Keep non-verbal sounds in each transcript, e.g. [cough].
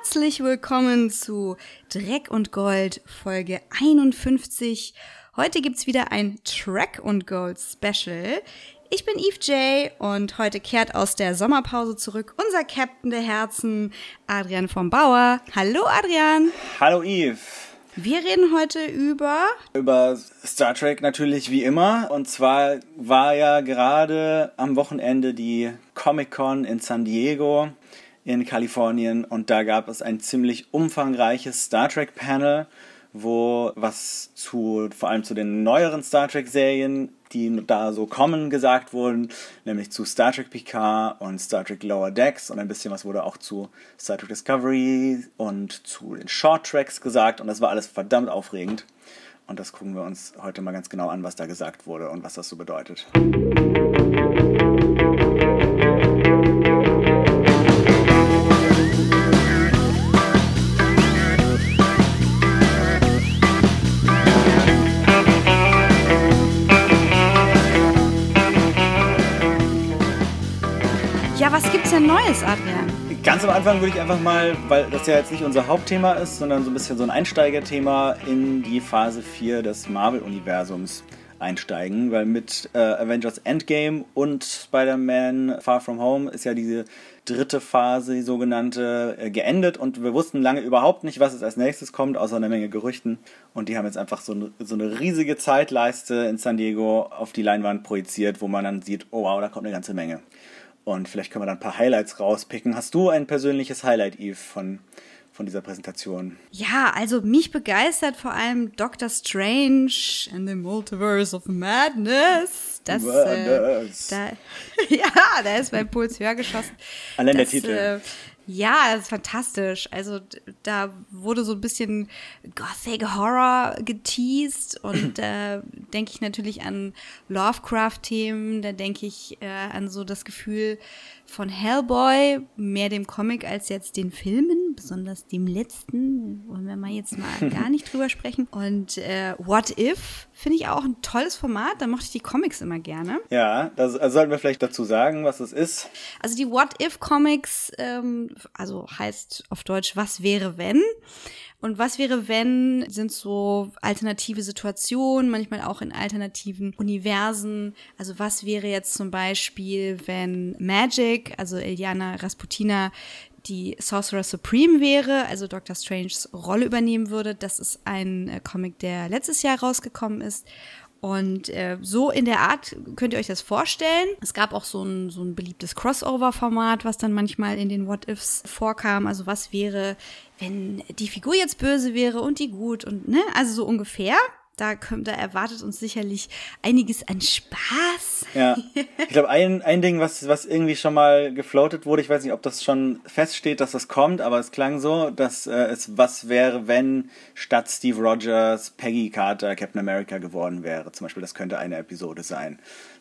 Herzlich willkommen zu Dreck und Gold Folge 51. Heute gibt's wieder ein Track und Gold Special. Ich bin Eve J und heute kehrt aus der Sommerpause zurück unser Captain der Herzen, Adrian vom Bauer. Hallo Adrian. Hallo Eve. Wir reden heute über über Star Trek natürlich wie immer und zwar war ja gerade am Wochenende die Comic Con in San Diego in Kalifornien und da gab es ein ziemlich umfangreiches Star Trek Panel, wo was zu vor allem zu den neueren Star Trek Serien, die da so kommen, gesagt wurden, nämlich zu Star Trek Picard und Star Trek Lower Decks und ein bisschen was wurde auch zu Star Trek Discovery und zu den Short Tracks gesagt und das war alles verdammt aufregend. Und das gucken wir uns heute mal ganz genau an, was da gesagt wurde und was das so bedeutet. Denn Neues, Adrian? Ganz am Anfang würde ich einfach mal, weil das ja jetzt nicht unser Hauptthema ist, sondern so ein bisschen so ein Einsteigerthema in die Phase 4 des Marvel-Universums einsteigen, weil mit äh, Avengers Endgame und Spider-Man Far From Home ist ja diese dritte Phase, die sogenannte, äh, geendet und wir wussten lange überhaupt nicht, was es als nächstes kommt, außer eine Menge Gerüchten. Und die haben jetzt einfach so so eine riesige Zeitleiste in San Diego auf die Leinwand projiziert, wo man dann sieht, oh wow, da kommt eine ganze Menge. Und vielleicht können wir dann ein paar Highlights rauspicken. Hast du ein persönliches Highlight, Eve, von, von dieser Präsentation? Ja, also mich begeistert vor allem Doctor Strange and the Multiverse of Madness. Das, Madness. Äh, da, [laughs] ja, da ist mein Puls höher geschossen. Allein das, der Titel. Äh, ja, das ist fantastisch. Also da wurde so ein bisschen Gothic Horror geteased und da [clears throat] denke ich natürlich an Lovecraft-Themen, da denke ich äh, an so das Gefühl von Hellboy, mehr dem Comic als jetzt den Filmen, besonders dem letzten, wollen wir mal jetzt mal [laughs] gar nicht drüber sprechen. Und äh, What If finde ich auch ein tolles Format, da mochte ich die Comics immer gerne. Ja, das also sollten wir vielleicht dazu sagen, was es ist. Also die What If Comics, ähm, also heißt auf Deutsch, was wäre wenn? Und was wäre, wenn, sind so alternative Situationen, manchmal auch in alternativen Universen. Also was wäre jetzt zum Beispiel, wenn Magic, also Eliana Rasputina, die Sorcerer Supreme wäre, also Doctor Stranges Rolle übernehmen würde. Das ist ein äh, Comic, der letztes Jahr rausgekommen ist. Und äh, so in der Art könnt ihr euch das vorstellen. Es gab auch so ein, so ein beliebtes Crossover-Format, was dann manchmal in den What-Ifs vorkam. Also was wäre, wenn die Figur jetzt böse wäre und die gut und ne, also so ungefähr. Da, kommt, da erwartet uns sicherlich einiges an Spaß. Ja. [laughs] Ich glaube, ein, ein Ding, was, was irgendwie schon mal gefloatet wurde, ich weiß nicht, ob das schon feststeht, dass das kommt, aber es klang so, dass äh, es was wäre, wenn statt Steve Rogers Peggy Carter Captain America geworden wäre. Zum Beispiel, das könnte eine Episode sein.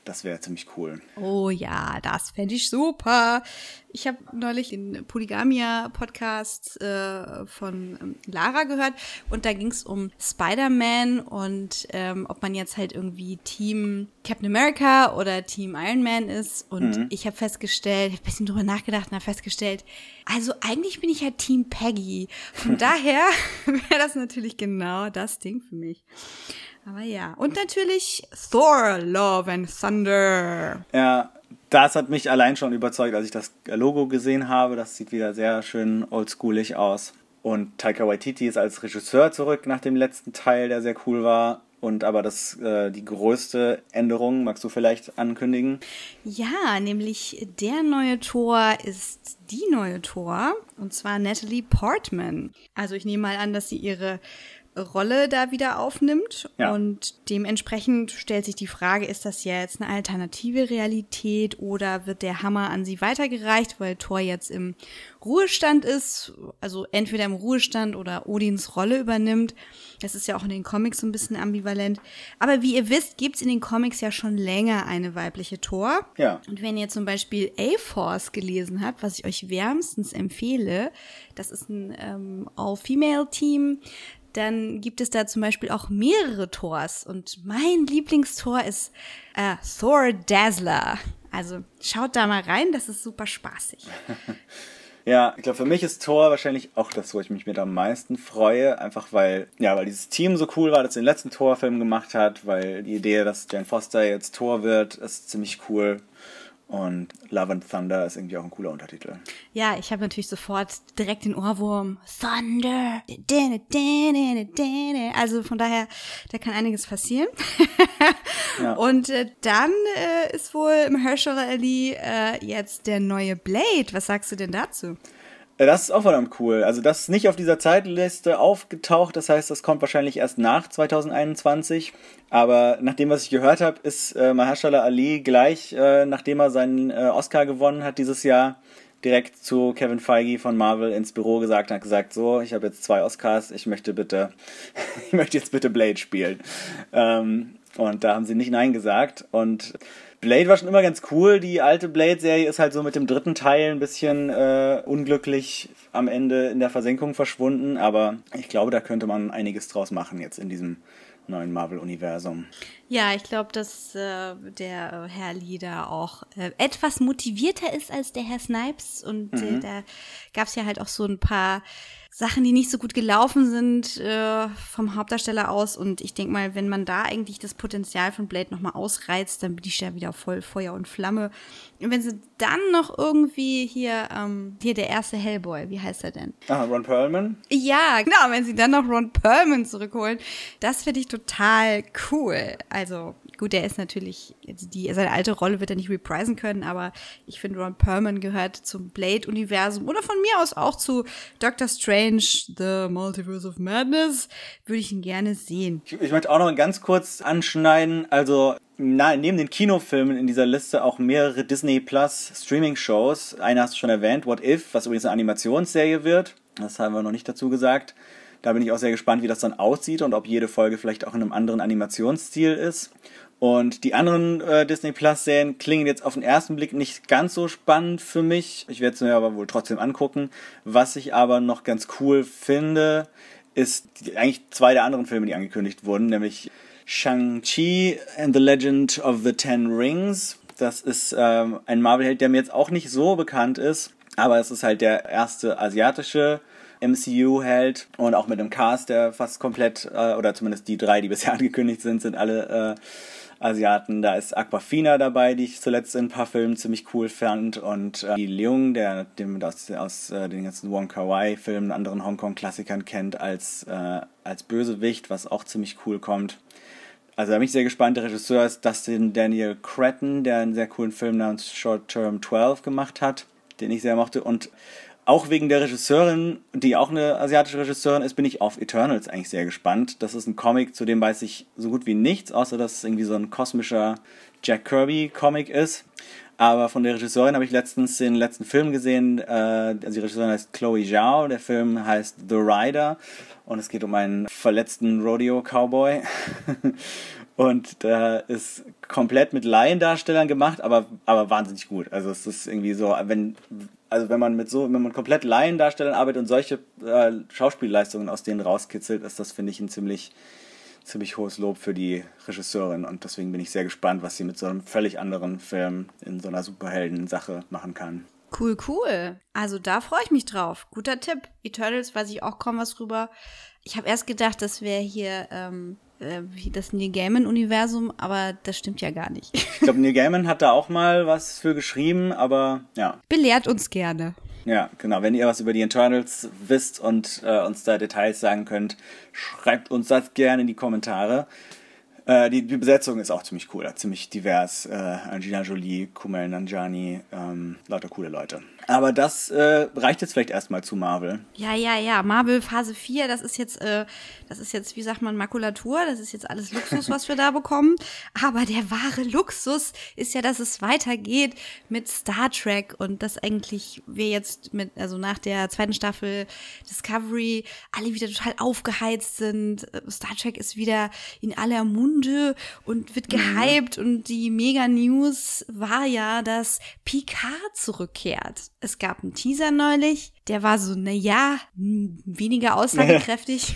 Das wäre ziemlich cool. Oh ja, das fände ich super. Ich habe neulich den Polygamia-Podcast äh, von ähm, Lara gehört und da ging es um Spider-Man und ähm, ob man jetzt halt irgendwie Team Captain America oder Team Iron Man ist. Und mhm. ich habe festgestellt, ich habe ein bisschen drüber nachgedacht und habe festgestellt, also eigentlich bin ich ja Team Peggy. Von [laughs] daher [laughs] wäre das natürlich genau das Ding für mich. Aber ja. Und natürlich Thor, Love and Thunder. Ja, das hat mich allein schon überzeugt, als ich das Logo gesehen habe. Das sieht wieder sehr schön oldschoolig aus. Und Taika Waititi ist als Regisseur zurück nach dem letzten Teil, der sehr cool war. Und aber das äh, die größte Änderung, magst du vielleicht ankündigen? Ja, nämlich der neue Tor ist die neue Tor und zwar Natalie Portman. Also ich nehme mal an, dass sie ihre Rolle da wieder aufnimmt. Ja. Und dementsprechend stellt sich die Frage, ist das jetzt eine alternative Realität oder wird der Hammer an sie weitergereicht, weil Thor jetzt im Ruhestand ist, also entweder im Ruhestand oder Odins Rolle übernimmt. Das ist ja auch in den Comics so ein bisschen ambivalent. Aber wie ihr wisst, gibt's in den Comics ja schon länger eine weibliche Thor. Ja. Und wenn ihr zum Beispiel A-Force gelesen habt, was ich euch wärmstens empfehle, das ist ein ähm, All-Female-Team, dann gibt es da zum Beispiel auch mehrere Tors. Und mein Lieblingstor ist äh, Thor Dazzler. Also schaut da mal rein, das ist super spaßig. [laughs] Ja, ich glaube, für mich ist Thor wahrscheinlich auch das, wo ich mich mit am meisten freue. Einfach weil, ja, weil dieses Team so cool war, das den letzten Thor-Film gemacht hat, weil die Idee, dass Jane Foster jetzt Thor wird, ist ziemlich cool. Und Love and Thunder ist irgendwie auch ein cooler Untertitel. Ja, ich habe natürlich sofort direkt den Ohrwurm. Thunder. Also von daher, da kann einiges passieren. [laughs] ja. Und äh, dann äh, ist wohl im Herschel Ali äh, jetzt der neue Blade. Was sagst du denn dazu? Das ist auch verdammt cool. Also das ist nicht auf dieser Zeitliste aufgetaucht, das heißt, das kommt wahrscheinlich erst nach 2021. Aber nach dem, was ich gehört habe, ist äh, Mahershala Ali gleich, äh, nachdem er seinen äh, Oscar gewonnen hat dieses Jahr, direkt zu Kevin Feige von Marvel ins Büro gesagt und hat gesagt, so, ich habe jetzt zwei Oscars, ich möchte bitte, [laughs] ich möchte jetzt bitte Blade spielen. Ähm, und da haben sie nicht Nein gesagt. Und Blade war schon immer ganz cool. Die alte Blade-Serie ist halt so mit dem dritten Teil ein bisschen äh, unglücklich am Ende in der Versenkung verschwunden. Aber ich glaube, da könnte man einiges draus machen jetzt in diesem neuen Marvel-Universum. Ja, ich glaube, dass äh, der Herr Lee da auch äh, etwas motivierter ist als der Herr Snipes. Und äh, mhm. da gab es ja halt auch so ein paar Sachen, die nicht so gut gelaufen sind äh, vom Hauptdarsteller aus. Und ich denke mal, wenn man da eigentlich das Potenzial von Blade nochmal ausreizt, dann bin ich da wieder voll Feuer und Flamme. Und wenn sie dann noch irgendwie hier, ähm, hier der erste Hellboy, wie heißt er denn? Ah, Ron Perlman? Ja, genau, wenn sie dann noch Ron Perlman zurückholen, das finde ich total cool. Also Gut, der ist natürlich, die, seine alte Rolle wird er nicht reprisen können, aber ich finde, Ron Perlman gehört zum Blade-Universum oder von mir aus auch zu Doctor Strange, The Multiverse of Madness, würde ich ihn gerne sehen. Ich, ich möchte auch noch ganz kurz anschneiden, also na, neben den Kinofilmen in dieser Liste auch mehrere Disney Plus Streaming-Shows. Eine hast du schon erwähnt, What If, was übrigens eine Animationsserie wird. Das haben wir noch nicht dazu gesagt. Da bin ich auch sehr gespannt, wie das dann aussieht und ob jede Folge vielleicht auch in einem anderen Animationsstil ist. Und die anderen äh, Disney Plus Serien klingen jetzt auf den ersten Blick nicht ganz so spannend für mich. Ich werde es mir aber wohl trotzdem angucken. Was ich aber noch ganz cool finde, ist die, eigentlich zwei der anderen Filme, die angekündigt wurden, nämlich Shang-Chi and the Legend of the Ten Rings. Das ist ähm, ein Marvel-Held, der mir jetzt auch nicht so bekannt ist, aber es ist halt der erste asiatische MCU-Held und auch mit einem Cast, der fast komplett, äh, oder zumindest die drei, die bisher [laughs] angekündigt sind, sind alle äh, Asiaten. Da ist Aquafina dabei, die ich zuletzt in ein paar Filmen ziemlich cool fand. Und äh, die Leung, der dem aus, aus äh, den ganzen Wong Kar Wai Filmen, anderen Hongkong-Klassikern kennt, als, äh, als Bösewicht, was auch ziemlich cool kommt. Also da bin ich sehr gespannt. Der Regisseur ist Dustin Daniel Cretton, der einen sehr coolen Film namens Short Term 12 gemacht hat, den ich sehr mochte. Und auch wegen der Regisseurin, die auch eine asiatische Regisseurin ist, bin ich auf Eternals eigentlich sehr gespannt. Das ist ein Comic, zu dem weiß ich so gut wie nichts, außer dass es irgendwie so ein kosmischer Jack Kirby Comic ist. Aber von der Regisseurin habe ich letztens den letzten Film gesehen. Äh, also die Regisseurin heißt Chloe Zhao. Der Film heißt The Rider. Und es geht um einen verletzten Rodeo-Cowboy. [laughs] Und da ist komplett mit Laiendarstellern gemacht, aber, aber wahnsinnig gut. Also es ist irgendwie so, wenn, also wenn man mit so, wenn man komplett Laiendarstellern arbeitet und solche äh, Schauspielleistungen aus denen rauskitzelt, ist das, finde ich, ein ziemlich, ziemlich hohes Lob für die Regisseurin. Und deswegen bin ich sehr gespannt, was sie mit so einem völlig anderen Film in so einer Superhelden-Sache machen kann. Cool, cool. Also da freue ich mich drauf. Guter Tipp. Eternals weiß ich auch kaum was drüber. Ich habe erst gedacht, das wäre hier ähm, äh, das Neil Gaiman-Universum, aber das stimmt ja gar nicht. Ich glaube, Neil Gaiman hat da auch mal was für geschrieben, aber ja. Belehrt uns gerne. Ja, genau. Wenn ihr was über die Internals wisst und äh, uns da Details sagen könnt, schreibt uns das gerne in die Kommentare. Äh, die, die, Besetzung ist auch ziemlich cool, ziemlich divers. Äh, Angelina Jolie, Kumail Nanjani, ähm, lauter coole Leute. Aber das äh, reicht jetzt vielleicht erstmal zu Marvel. Ja, ja, ja. Marvel Phase 4, das ist jetzt, äh, das ist jetzt, wie sagt man, Makulatur. Das ist jetzt alles Luxus, was wir da bekommen. Aber der wahre Luxus ist ja, dass es weitergeht mit Star Trek und dass eigentlich wir jetzt mit, also nach der zweiten Staffel Discovery alle wieder total aufgeheizt sind. Star Trek ist wieder in aller Munde und wird mhm. gehypt mhm. und die Mega News war ja, dass Picard zurückkehrt es gab einen Teaser neulich, der war so, na ja, weniger aussagekräftig.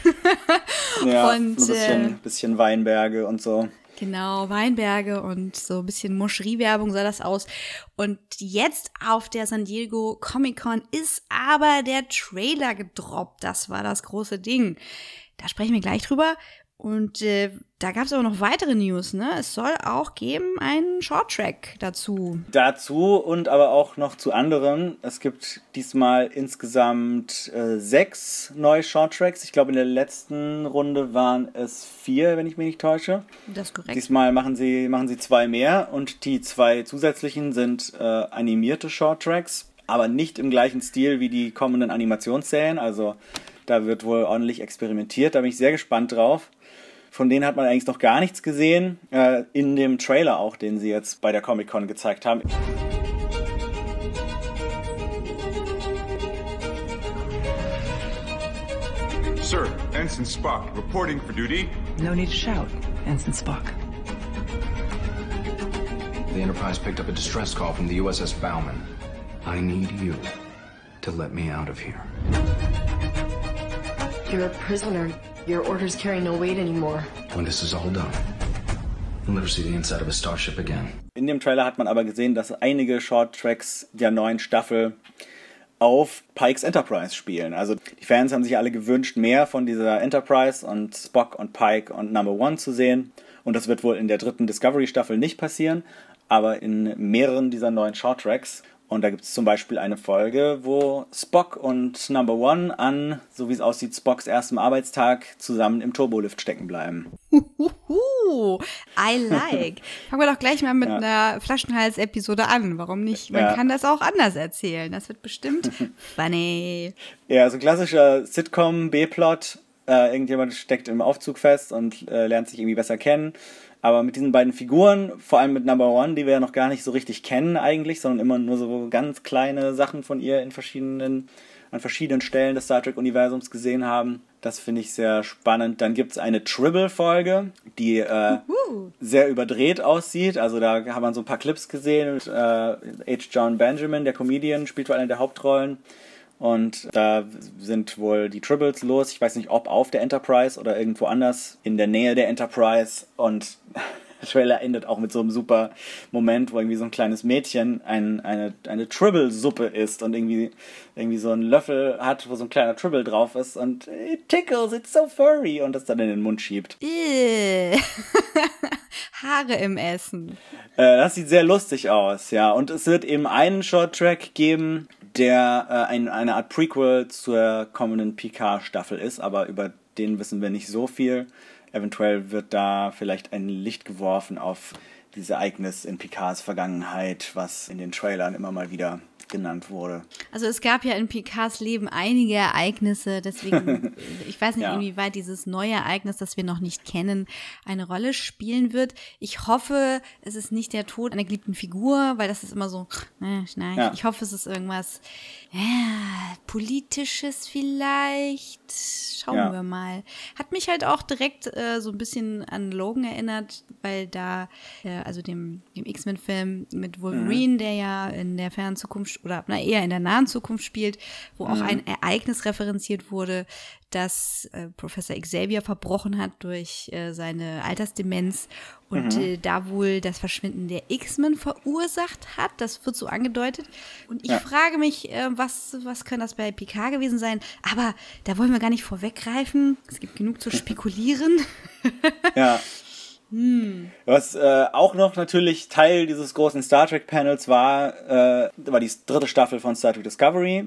[laughs] ja, [laughs] und, ein bisschen, äh, bisschen Weinberge und so. Genau, Weinberge und so ein bisschen Moscherie-Werbung sah das aus. Und jetzt auf der San Diego Comic Con ist aber der Trailer gedroppt. Das war das große Ding. Da sprechen wir gleich drüber. Und äh, da gab es aber noch weitere News, ne? Es soll auch geben einen Shorttrack dazu. Dazu und aber auch noch zu anderen. Es gibt diesmal insgesamt äh, sechs neue Shorttracks. Ich glaube, in der letzten Runde waren es vier, wenn ich mich nicht täusche. Das ist korrekt. Diesmal machen sie, machen sie zwei mehr und die zwei zusätzlichen sind äh, animierte Shorttracks, aber nicht im gleichen Stil wie die kommenden Animationsserien. Also da wird wohl ordentlich experimentiert. Da bin ich sehr gespannt drauf. Von denen hat man eigentlich noch gar nichts gesehen. Äh, in dem Trailer auch, den sie jetzt bei der Comic-Con gezeigt haben. Sir, Ensign Spock, reporting for duty. No need to shout, Ensign Spock. The Enterprise picked up a distress call from the USS Bauman. I need you to let me out of here. You're a prisoner. Your orders carry no weight anymore. When this is all done, you'll never see the inside of a starship again. In dem Trailer hat man aber gesehen, dass einige Short Tracks der neuen Staffel auf Pikes Enterprise spielen. Also die Fans haben sich alle gewünscht, mehr von dieser Enterprise und Spock und Pike und Number One zu sehen. Und das wird wohl in der dritten Discovery-Staffel nicht passieren, aber in mehreren dieser neuen Short Tracks. Und da gibt es zum Beispiel eine Folge, wo Spock und Number One an, so wie es aussieht, Spocks erstem Arbeitstag zusammen im Turbolift stecken bleiben. Uhuhu, I like. Fangen wir doch gleich mal mit ja. einer Flaschenhals-Episode an. Warum nicht? Man ja. kann das auch anders erzählen. Das wird bestimmt [laughs] funny. Ja, so klassischer Sitcom-B-Plot. Äh, irgendjemand steckt im Aufzug fest und äh, lernt sich irgendwie besser kennen aber mit diesen beiden Figuren, vor allem mit Number One, die wir ja noch gar nicht so richtig kennen eigentlich, sondern immer nur so ganz kleine Sachen von ihr in verschiedenen, an verschiedenen Stellen des Star Trek-Universums gesehen haben. Das finde ich sehr spannend. Dann gibt es eine Tribble-Folge, die äh, sehr überdreht aussieht. Also da haben wir so ein paar Clips gesehen. Mit, äh, H. John Benjamin, der Comedian, spielt wohl eine der Hauptrollen. Und da sind wohl die Tribbles los. Ich weiß nicht, ob auf der Enterprise oder irgendwo anders in der Nähe der Enterprise. Und [laughs] der Trailer endet auch mit so einem super Moment, wo irgendwie so ein kleines Mädchen ein, eine, eine Tribble-Suppe isst und irgendwie, irgendwie so einen Löffel hat, wo so ein kleiner Tribble drauf ist und it tickles, it's so furry und das dann in den Mund schiebt. [laughs] Haare im Essen. Äh, das sieht sehr lustig aus, ja. Und es wird eben einen Short-Track geben, der äh, ein, eine Art Prequel zur kommenden Picard-Staffel ist, aber über den wissen wir nicht so viel. Eventuell wird da vielleicht ein Licht geworfen auf dieses Ereignis in Picards Vergangenheit, was in den Trailern immer mal wieder genannt wurde. Also es gab ja in Picards Leben einige Ereignisse, deswegen, [laughs] ich weiß nicht, ja. inwieweit dieses neue Ereignis, das wir noch nicht kennen, eine Rolle spielen wird. Ich hoffe, es ist nicht der Tod einer geliebten Figur, weil das ist immer so, äh, nein, ja. ich hoffe, es ist irgendwas ja, politisches vielleicht. Schauen ja. wir mal. Hat mich halt auch direkt äh, so ein bisschen an Logan erinnert, weil da, äh, also dem, dem X-Men-Film mit Wolverine, mhm. der ja in der fernen Zukunft oder na, eher in der nahen Zukunft spielt, wo mhm. auch ein Ereignis referenziert wurde, das äh, Professor Xavier verbrochen hat durch äh, seine Altersdemenz und mhm. äh, da wohl das Verschwinden der X-Men verursacht hat. Das wird so angedeutet. Und ich ja. frage mich, äh, was, was kann das bei Picard gewesen sein? Aber da wollen wir gar nicht vorweggreifen. Es gibt genug zu [laughs] spekulieren. ja. Hm. Was äh, auch noch natürlich Teil dieses großen Star Trek Panels war, äh, war die dritte Staffel von Star Trek Discovery.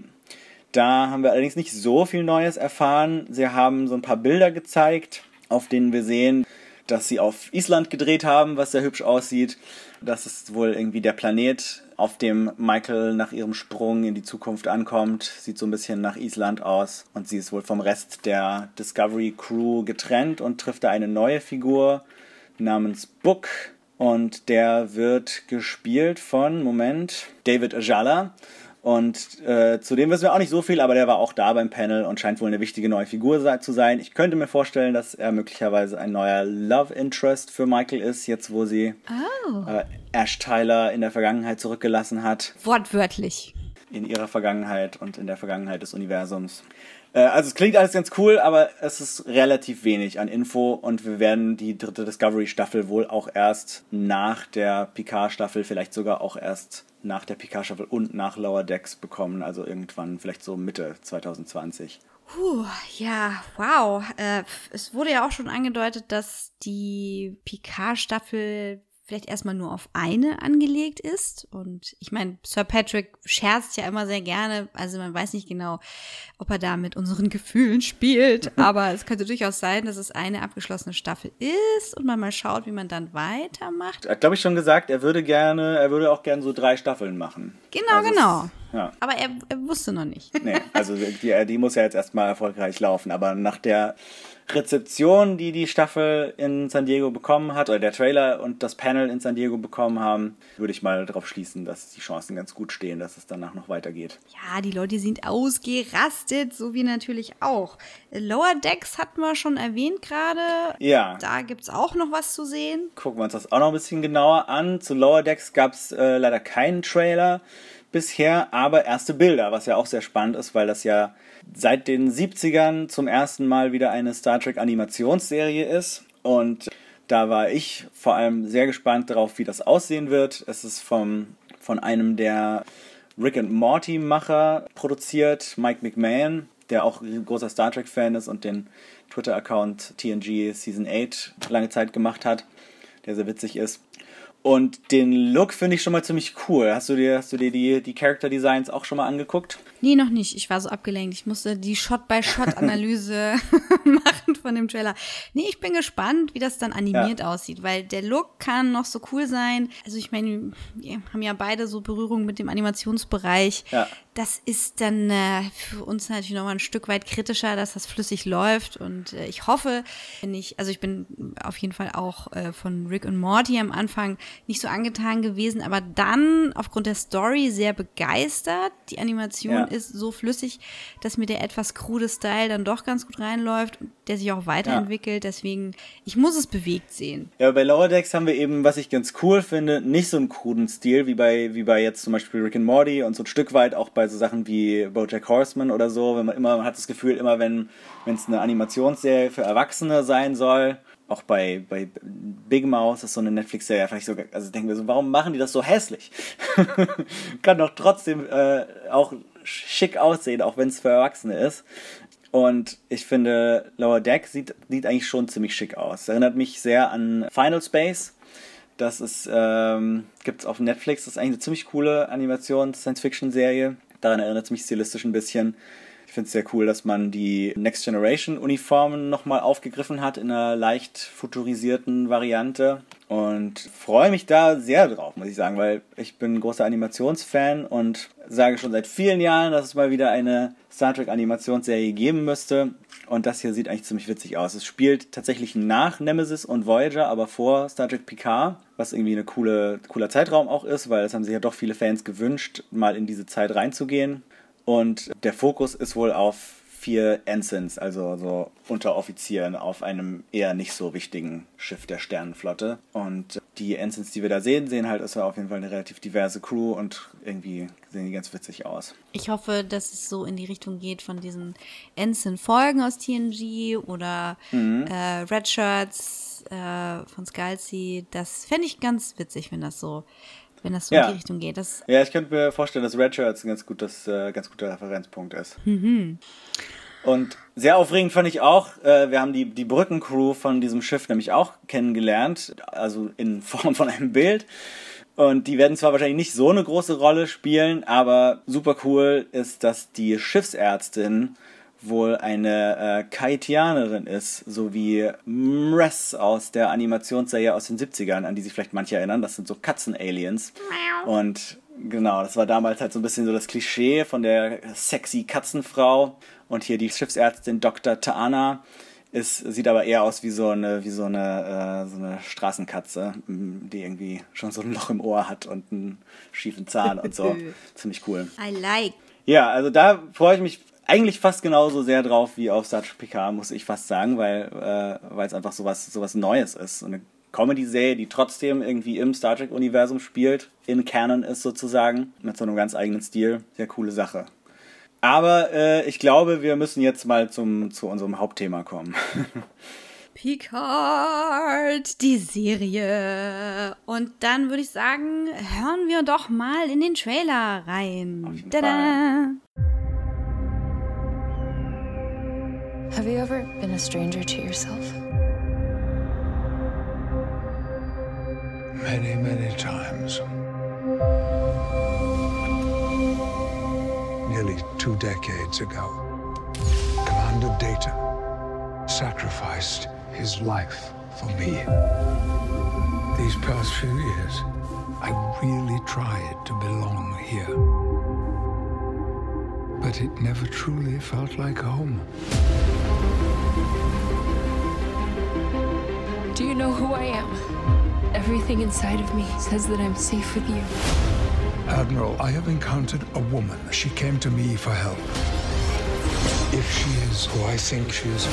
Da haben wir allerdings nicht so viel Neues erfahren. Sie haben so ein paar Bilder gezeigt, auf denen wir sehen, dass sie auf Island gedreht haben, was sehr hübsch aussieht. Das ist wohl irgendwie der Planet, auf dem Michael nach ihrem Sprung in die Zukunft ankommt. Sieht so ein bisschen nach Island aus. Und sie ist wohl vom Rest der Discovery Crew getrennt und trifft da eine neue Figur namens Book. Und der wird gespielt von, Moment, David Ajala. Und äh, zu dem wissen wir auch nicht so viel, aber der war auch da beim Panel und scheint wohl eine wichtige neue Figur zu sein. Ich könnte mir vorstellen, dass er möglicherweise ein neuer Love Interest für Michael ist, jetzt wo sie oh. äh, Ash Tyler in der Vergangenheit zurückgelassen hat. Wortwörtlich. In ihrer Vergangenheit und in der Vergangenheit des Universums. Äh, also es klingt alles ganz cool, aber es ist relativ wenig an Info und wir werden die dritte Discovery-Staffel wohl auch erst nach der Picard-Staffel, vielleicht sogar auch erst nach der Picard-Staffel und nach Lower Decks bekommen, also irgendwann vielleicht so Mitte 2020. Puh, ja, wow. Äh, es wurde ja auch schon angedeutet, dass die Picard-Staffel vielleicht erstmal nur auf eine angelegt ist. Und ich meine, Sir Patrick scherzt ja immer sehr gerne. Also man weiß nicht genau, ob er da mit unseren Gefühlen spielt. [laughs] Aber es könnte durchaus sein, dass es eine abgeschlossene Staffel ist und man mal schaut, wie man dann weitermacht. Er hat, glaube ich, schon gesagt, er würde gerne, er würde auch gerne so drei Staffeln machen. Genau, Also es- genau. Ja. Aber er, er wusste noch nicht. Nee, also die, die muss ja jetzt erstmal erfolgreich laufen. Aber nach der Rezeption, die die Staffel in San Diego bekommen hat, oder der Trailer und das Panel in San Diego bekommen haben, würde ich mal darauf schließen, dass die Chancen ganz gut stehen, dass es danach noch weitergeht. Ja, die Leute sind ausgerastet, so wie natürlich auch. Lower Decks hatten wir schon erwähnt gerade. Ja. Da gibt's auch noch was zu sehen. Gucken wir uns das auch noch ein bisschen genauer an. Zu Lower Decks gab es äh, leider keinen Trailer bisher, aber erste Bilder, was ja auch sehr spannend ist, weil das ja seit den 70ern zum ersten Mal wieder eine Star Trek Animationsserie ist. Und da war ich vor allem sehr gespannt darauf, wie das aussehen wird. Es ist vom, von einem der Rick and Morty Macher produziert, Mike McMahon, der auch ein großer Star Trek Fan ist und den Twitter-Account TNG Season 8 lange Zeit gemacht hat, der sehr witzig ist. Und den Look finde ich schon mal ziemlich cool. Hast du dir, hast du dir die, die Character Designs auch schon mal angeguckt? Nee, noch nicht. Ich war so abgelenkt. Ich musste die Shot-by-Shot-Analyse [laughs] machen von dem Trailer. Nee, ich bin gespannt, wie das dann animiert aussieht, weil der Look kann noch so cool sein. Also ich meine, wir haben ja beide so Berührung mit dem Animationsbereich. Ja. Das ist dann äh, für uns natürlich noch mal ein Stück weit kritischer, dass das flüssig läuft. Und äh, ich hoffe, wenn ich, also ich bin auf jeden Fall auch äh, von Rick und Morty am Anfang nicht so angetan gewesen, aber dann aufgrund der Story sehr begeistert. Die Animation Ja. ist so flüssig, dass mir der etwas krude Style dann doch ganz gut reinläuft und der sich auch weiterentwickelt. Deswegen, ich muss es bewegt sehen. Ja, bei Lower Decks haben wir eben, was ich ganz cool finde, nicht so einen kruden Stil wie bei, wie bei jetzt zum Beispiel Rick and Morty und so ein Stück weit auch bei so Sachen wie Bojack Horseman oder so, wenn man immer, man hat das Gefühl, immer wenn es eine Animationsserie für Erwachsene sein soll, auch bei, bei Big Mouth ist so eine Netflix-Serie vielleicht sogar, also denken wir so, warum machen die das so hässlich? [laughs] Kann doch trotzdem äh, auch schick aussehen, auch wenn es für Erwachsene ist. Und ich finde, Lower Deck sieht, sieht eigentlich schon ziemlich schick aus. Es erinnert mich sehr an Final Space. Das ähm, gibt's auf Netflix. Das ist eigentlich eine ziemlich coole Animations-Science-Fiction-Serie. Daran erinnert es mich stilistisch ein bisschen. Ich finde es sehr cool, dass man die Next Generation Uniformen nochmal aufgegriffen hat in einer leicht futurisierten Variante. Und freue mich da sehr drauf, muss ich sagen, weil ich bin ein großer Animationsfan und sage schon seit vielen Jahren, dass es mal wieder eine Star Trek Animationsserie geben müsste. Und das hier sieht eigentlich ziemlich witzig aus. Es spielt tatsächlich nach Nemesis und Voyager, aber vor Star Trek Picard, was irgendwie eine coole, cooler Zeitraum auch ist, weil es haben sich ja doch viele Fans gewünscht, mal in diese Zeit reinzugehen. Und der Fokus ist wohl auf vier Ensigns, also so Unteroffizieren auf einem eher nicht so wichtigen Schiff der Sternenflotte. Und die Ensigns, die wir da sehen, sehen halt, ist ja auf jeden Fall eine relativ diverse Crew und irgendwie sehen die ganz witzig aus. Ich hoffe, dass es so in die Richtung geht von diesen Ensign-Folgen aus TNG oder Mhm. äh, Red Shirts äh, von Scalzi. Das fände ich ganz witzig, wenn das so, wenn das so Ja. in die Richtung geht. Das, Ja, ich könnte mir vorstellen, dass Red Shirts ein ganz, gutes, äh, ganz guter Referenzpunkt ist. Und sehr aufregend fand ich auch, äh, wir haben die, die Brückencrew von diesem Schiff nämlich auch kennengelernt, also in [laughs] Form von einem Bild. Und die werden zwar wahrscheinlich nicht so eine große Rolle spielen, aber super cool ist, dass die Schiffsärztin wohl eine äh, Kaitianerin ist, so wie Mress aus der Animationsserie aus den 70ern, an die sich vielleicht manche erinnern. Das sind so Katzen-Aliens. Und genau, das war damals halt so ein bisschen so das Klischee von der sexy Katzenfrau. Und hier die Schiffsärztin Dr. Taana ist, sieht aber eher aus wie so eine, wie so eine, äh, so eine Straßenkatze, die irgendwie schon so ein Loch im Ohr hat und einen schiefen Zahn und so. [laughs] Ziemlich cool. I like. Ja, also da freue ich mich eigentlich fast genauso sehr drauf wie auf Star Trek Picard, muss ich fast sagen, weil äh, es einfach sowas sowas Neues ist. Eine Comedy-Serie, die trotzdem irgendwie im Star Trek-Universum spielt, in Canon ist sozusagen, mit so einem ganz eigenen Stil. Sehr coole Sache. Aber äh, ich glaube, wir müssen jetzt mal zum, zu unserem Hauptthema kommen. [laughs] Picard, die Serie. Und dann würde ich sagen, hören wir doch mal in den Trailer rein. jeden Tada! Have you ever been a stranger to yourself? Many, many times. Nearly two decades ago, Commander Data sacrificed his life for me. These past few years, I really tried to belong here. But it never truly felt like home. Do you know who I am? Everything inside of me says that I'm safe with you. Admiral, I have encountered a woman. She came to me for help. If she is who I think she is,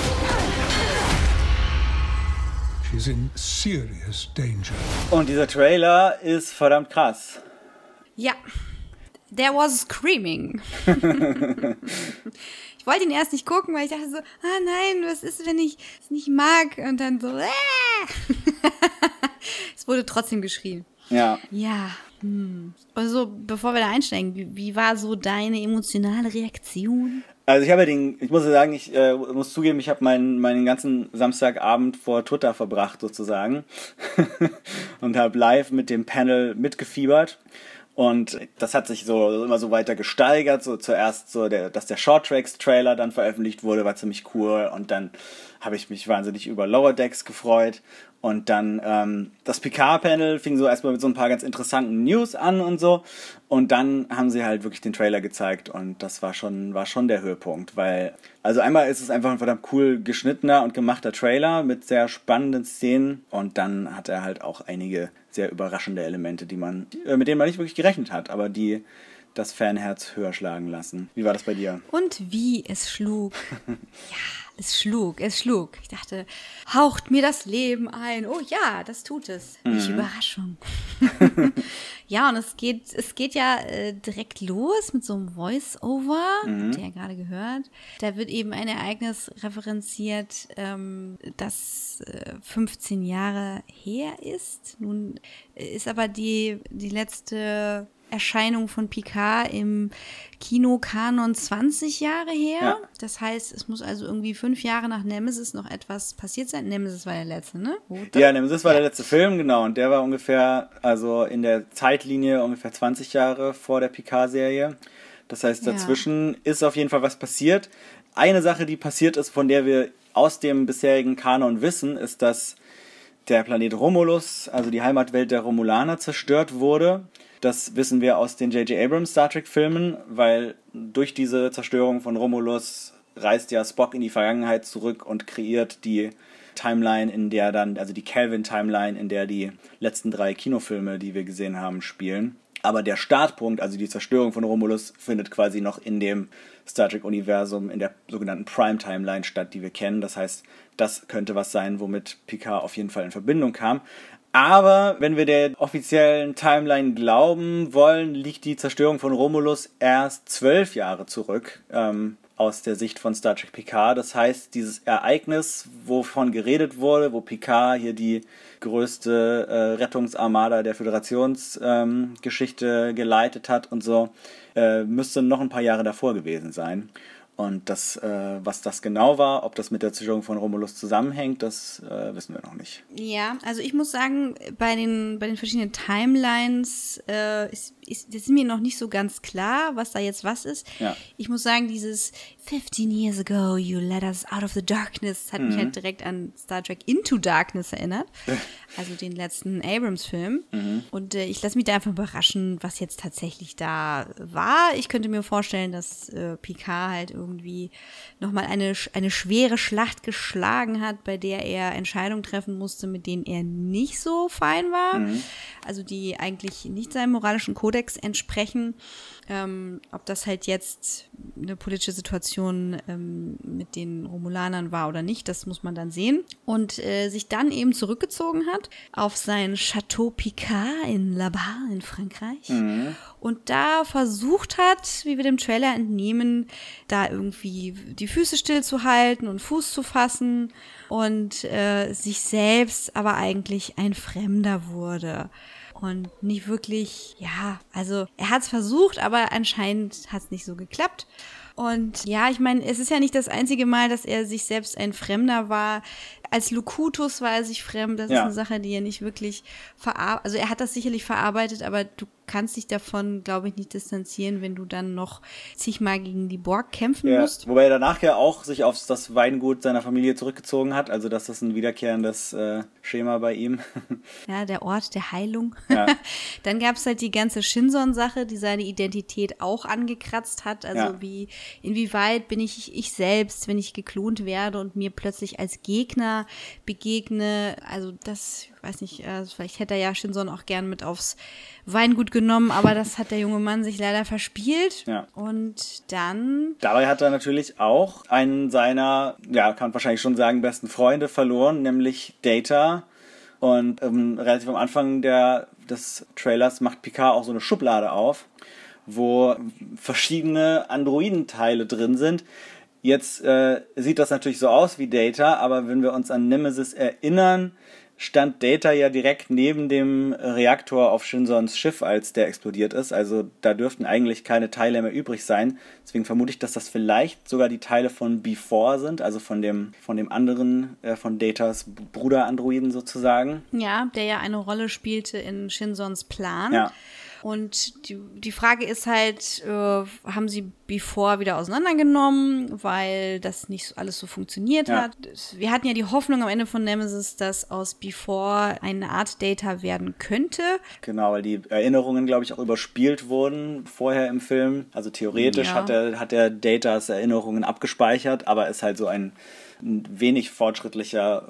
she's in serious danger. Und dieser Trailer ist verdammt krass. Ja, there was screaming. [laughs] [laughs] ich wollte ihn erst nicht gucken, weil ich dachte so, ah nein, was ist, wenn ich es nicht mag? Und dann so, äh. [laughs] es wurde trotzdem geschrien. Ja. Ja. Hm. Also, bevor wir da einsteigen, wie, wie war so deine emotionale Reaktion? Also ich habe ja den, ich muss sagen, ich äh, muss zugeben, ich habe meinen, meinen ganzen Samstagabend vor Twitter verbracht sozusagen [laughs] und habe live mit dem Panel mitgefiebert. Und das hat sich so immer so weiter gesteigert. So zuerst so, der, dass der Short Tracks Trailer dann veröffentlicht wurde, war ziemlich cool. Und dann habe ich mich wahnsinnig über Lower Decks gefreut. Und dann ähm, das Picard-Panel fing so erstmal mit so ein paar ganz interessanten News an und so. Und dann haben sie halt wirklich den Trailer gezeigt und das war schon, war schon der Höhepunkt, weil, also einmal ist es einfach ein verdammt cool geschnittener und gemachter Trailer mit sehr spannenden Szenen und dann hat er halt auch einige sehr überraschende Elemente, die man, äh, mit denen man nicht wirklich gerechnet hat, aber die das Fanherz höher schlagen lassen. Wie war das bei dir? Und wie es schlug. [laughs] ja, es schlug, es schlug. Ich dachte, haucht mir das Leben ein. Oh ja, das tut es. Welche Überraschung. [laughs] ja, und es geht, es geht ja äh, direkt los mit so einem Voice-Over, habt ihr ja gerade gehört. Da wird eben ein Ereignis referenziert, ähm, das äh, 15 Jahre her ist. Nun ist aber die, die letzte Erscheinung von Picard im Kinokanon 20 Jahre her. Ja. Das heißt, es muss also irgendwie fünf Jahre nach Nemesis noch etwas passiert sein. Nemesis war der letzte, ne? Oder? Ja, Nemesis war der letzte Film, genau, und der war ungefähr, also in der Zeitlinie ungefähr 20 Jahre vor der Picard-Serie. Das heißt, Ja. dazwischen ist auf jeden Fall was passiert. Eine Sache, die passiert ist, von der wir aus dem bisherigen Kanon wissen, ist, dass der Planet Romulus, also die Heimatwelt der Romulaner, zerstört wurde. Das wissen wir aus den J.J. Abrams Star Trek-Filmen, weil durch diese Zerstörung von Romulus reist ja Spock in die Vergangenheit zurück und kreiert die Timeline, in der dann, also die Kelvin-Timeline, in der die letzten drei Kinofilme, die wir gesehen haben, spielen. Aber der Startpunkt, also die Zerstörung von Romulus, findet quasi noch in dem Star Trek-Universum, in der sogenannten Prime-Timeline statt, die wir kennen. Das heißt, das könnte was sein, womit Picard auf jeden Fall in Verbindung kam. Aber wenn wir der offiziellen Timeline glauben wollen, liegt die Zerstörung von Romulus erst zwölf Jahre zurück ähm, aus der Sicht von Star Trek Picard. Das heißt, dieses Ereignis, wovon geredet wurde, wo Picard hier die größte äh, Rettungsarmada der Föderationsgeschichte ähm, geleitet hat und so, äh, müsste noch ein paar Jahre davor gewesen sein. Und das, äh, was das genau war, ob das mit der Zerstörung von Romulus zusammenhängt, das äh, wissen wir noch nicht. Ja, also ich muss sagen, bei den, bei den verschiedenen Timelines äh, ist, ist, ist mir noch nicht so ganz klar, was da jetzt was ist. Ja. Ich muss sagen, dieses 15 years ago you let us out of the darkness hat mich halt direkt an Star Trek Into Darkness erinnert. [laughs] also den letzten Abrams-Film. Und äh, ich lasse mich da einfach überraschen, was jetzt tatsächlich da war. Ich könnte mir vorstellen, dass äh, Picard halt irgendwie nochmal eine, eine schwere Schlacht geschlagen hat, bei der er Entscheidungen treffen musste, mit denen er nicht so fein war. Also die eigentlich nicht seinem moralischen Kodex entsprechen. Ähm, ob das halt jetzt eine politische Situation ähm, mit den Romulanern war oder nicht, das muss man dann sehen. Und äh, sich dann eben zurückgezogen hat auf sein Chateau Picard in Labar in Frankreich. Und da versucht hat, wie wir dem Trailer entnehmen, da irgendwie die Füße stillzuhalten und Fuß zu fassen und äh, sich selbst aber eigentlich ein Fremder wurde und nicht wirklich, ja, also er hat es versucht, aber anscheinend hat es nicht so geklappt. Und ja, ich meine, es ist ja nicht das einzige Mal, dass er sich selbst ein Fremder war. Als Locutus war er sich fremd. Das Ja. ist eine Sache, die er nicht wirklich verarbeitet. Also er hat das sicherlich verarbeitet, aber du kannst dich davon, glaube ich, nicht distanzieren, wenn du dann noch zigmal gegen die Borg kämpfen Ja, musst. wobei er danach ja auch sich auf das Weingut seiner Familie zurückgezogen hat. Also das ist ein wiederkehrendes äh, Schema bei ihm. [laughs] Ja, der Ort der Heilung. Ja. [laughs] Dann gab es halt die ganze Shinson-Sache, die seine Identität auch angekratzt hat. Also Ja. wie, inwieweit bin ich ich selbst, wenn ich geklont werde und mir plötzlich als Gegner begegne. Also das, ich weiß nicht, äh, vielleicht hätte er ja Shinson auch gern mit aufs Weingut genommen, aber das hat der junge Mann sich leider verspielt. Ja. Und dann Dabei hat er natürlich auch einen seiner, ja, kann man wahrscheinlich schon sagen, besten Freunde verloren, nämlich Data. Und ähm, relativ am Anfang der, des Trailers macht Picard auch so eine Schublade auf, wo verschiedene Androidenteile drin sind. Jetzt äh, sieht das natürlich so aus wie Data, aber wenn wir uns an Nemesis erinnern, stand Data ja direkt neben dem Reaktor auf Shinsons Schiff, als der explodiert ist. Also da dürften eigentlich keine Teile mehr übrig sein. Deswegen vermute ich, dass das vielleicht sogar die Teile von Before sind, also von dem, von dem anderen, äh, von Datas Bruder-Androiden sozusagen. Ja, der ja eine Rolle spielte in Shinsons Plan. Ja. Und die, die Frage ist halt, äh, haben sie Before wieder auseinandergenommen, weil das nicht so, alles so funktioniert Ja. hat. Wir hatten ja die Hoffnung am Ende von Nemesis, dass aus Before eine Art Data werden könnte. Genau, weil die Erinnerungen, glaube ich, auch überspielt wurden vorher im Film. Also theoretisch Ja. hat, er, hat er Datas Erinnerungen abgespeichert, aber ist halt so ein, ein wenig fortschrittlicher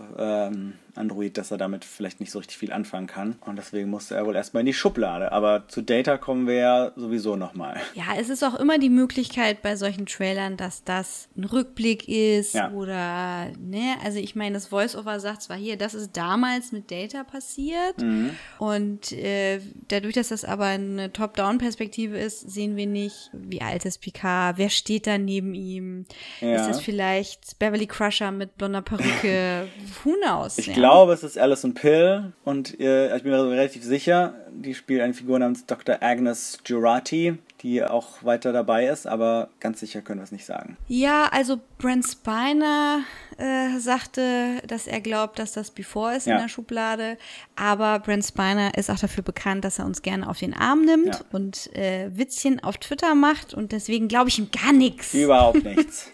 ähm, Android, dass er damit vielleicht nicht so richtig viel anfangen kann. Und deswegen musste er wohl erstmal in die Schublade. Aber zu Data kommen wir ja sowieso nochmal. Ja, es ist auch immer die Möglichkeit bei solchen Trailern, dass das ein Rückblick ist Ja. oder, ne, also ich meine, das Voice-Over sagt zwar hier, das ist damals mit Data passiert und äh, dadurch, dass das aber eine Top-Down-Perspektive ist, sehen wir nicht, wie alt ist Picard, wer steht da neben ihm, Ja. ist das vielleicht Beverly Crusher mit blonder Perücke, [laughs] who knows, Ich ja. Glaube, es ist Alison Pill und äh, ich bin mir relativ sicher, die spielt eine Figur namens Dr. Agnes Jurati, die auch weiter dabei ist, aber ganz sicher können wir es nicht sagen. Ja, also Brent Spiner äh, sagte, dass er glaubt, dass das Before ist Ja. in der Schublade. Aber Brent Spiner ist auch dafür bekannt, dass er uns gerne auf den Arm nimmt Ja. und äh, Witzchen auf Twitter macht. Und deswegen glaube ich ihm gar nichts. Überhaupt [laughs] nichts.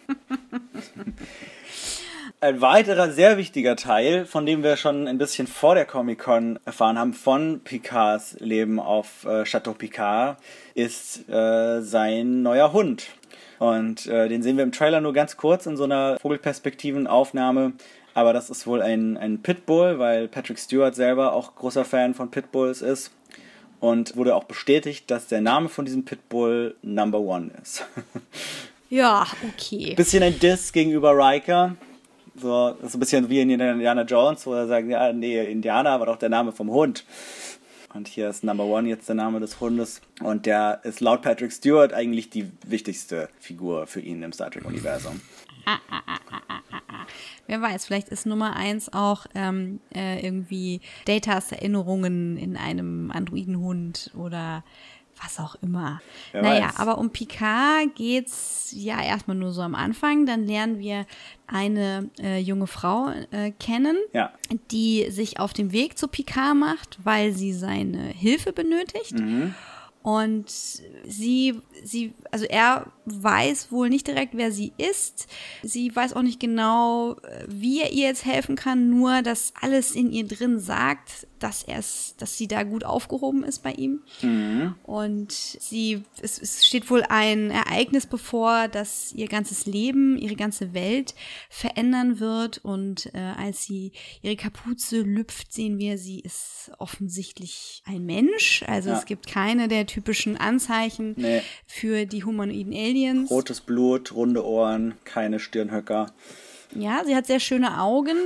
Ein weiterer sehr wichtiger Teil, von dem wir schon ein bisschen vor der Comic-Con erfahren haben, von Picards Leben auf äh, Chateau Picard, ist äh, sein neuer Hund. Und äh, den sehen wir im Trailer nur ganz kurz in so einer Vogelperspektivenaufnahme. Aber das ist wohl ein, ein Pitbull, weil Patrick Stewart selber auch großer Fan von Pitbulls ist. Und wurde auch bestätigt, dass der Name von diesem Pitbull Number One ist. [laughs] Ja, okay. bisschen ein Diss gegenüber Riker. So, das ist ein bisschen wie in Indiana Jones, wo er sagt, ja, nee, Indianer war doch der Name vom Hund. Und hier ist Number One jetzt der Name des Hundes. Und der ist laut Patrick Stewart eigentlich die wichtigste Figur für ihn im Star Trek-Universum. Wer weiß, vielleicht ist Nummer eins auch ähm, äh, irgendwie Datas Erinnerungen in einem Androidenhund oder was auch immer. Wer naja, weiß. aber um Picard geht's ja erstmal nur so am Anfang. Dann lernen wir eine äh, junge Frau äh, kennen, Ja. die sich auf dem Weg zu Picard macht, weil sie seine Hilfe benötigt. Und sie, sie, also er weiß wohl nicht direkt, wer sie ist. Sie weiß auch nicht genau, äh, wie er ihr jetzt helfen kann, nur dass alles in ihr drin sagt, dass er dass sie da gut aufgehoben ist bei ihm. Und sie, es, es steht wohl ein Ereignis bevor, das ihr ganzes Leben, ihre ganze Welt verändern wird. Und äh, als sie ihre Kapuze lüpft, sehen wir, sie ist offensichtlich ein Mensch. Also Ja. es gibt keine der typischen Anzeichen Nee. für die humanoiden Aliens. Rotes Blut, runde Ohren, keine Stirnhöcker. Ja, sie hat sehr schöne Augen,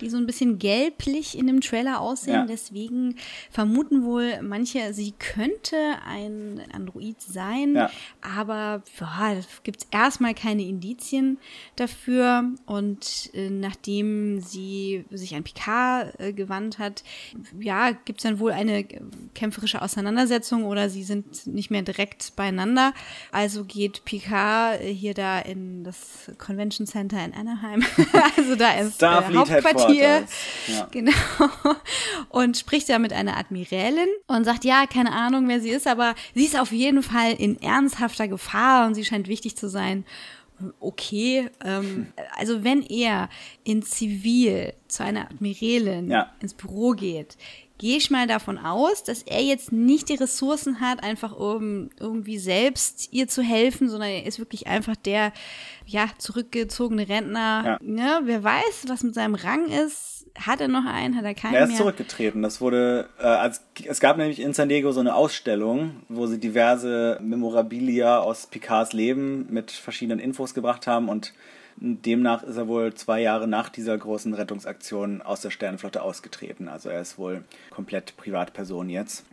die so ein bisschen gelblich in dem Trailer aussehen. Ja. Deswegen vermuten wohl manche, sie könnte ein Android sein. Ja. Aber ja, gibt es erstmal keine Indizien dafür. Und äh, nachdem sie sich an Picard äh, gewandt hat, ja, gibt es dann wohl eine kämpferische Auseinandersetzung oder sie sind nicht mehr direkt beieinander. Also geht Picard äh, hier da in das Convention Center in Anaheim. [laughs] also da ist äh, Starfleet Hauptquartier. Headquarters. Ja. [laughs] Genau. Und spricht da mit einer Admirälin und sagt, ja, keine Ahnung, wer sie ist, aber sie ist auf jeden Fall in ernsthafter Gefahr und sie scheint wichtig zu sein. Okay, ähm, [laughs] also wenn er in Zivil zu einer Admirälin Ja. ins Büro geht, gehe ich mal davon aus, dass er jetzt nicht die Ressourcen hat, einfach um, irgendwie selbst ihr zu helfen, sondern er ist wirklich einfach der, ja, zurückgezogene Rentner. Ja. Ne? Wer weiß, was mit seinem Rang ist. Hat er noch einen, hat er keinen Er ist mehr? zurückgetreten. Das wurde, äh, als, es gab nämlich in San Diego so eine Ausstellung, wo sie diverse Memorabilia aus Picards Leben mit verschiedenen Infos gebracht haben und demnach ist er wohl zwei Jahre nach dieser großen Rettungsaktion aus der Sternenflotte ausgetreten. Also er ist wohl komplett Privatperson jetzt.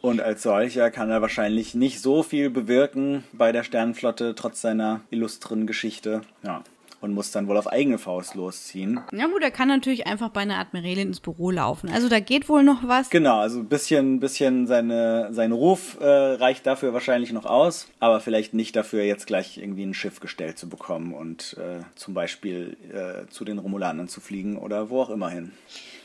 Und als solcher kann er wahrscheinlich nicht so viel bewirken bei der Sternenflotte, trotz seiner illustren Geschichte. Ja. Und muss dann wohl auf eigene Faust losziehen. Ja gut, er kann natürlich einfach bei einer Admirälin ins Büro laufen. Also da geht wohl noch was. Genau, also ein bisschen, bisschen seine, sein Ruf äh, reicht dafür wahrscheinlich noch aus, aber vielleicht nicht dafür, jetzt gleich irgendwie ein Schiff gestellt zu bekommen und äh, zum Beispiel äh, zu den Romulanern zu fliegen oder wo auch immer hin.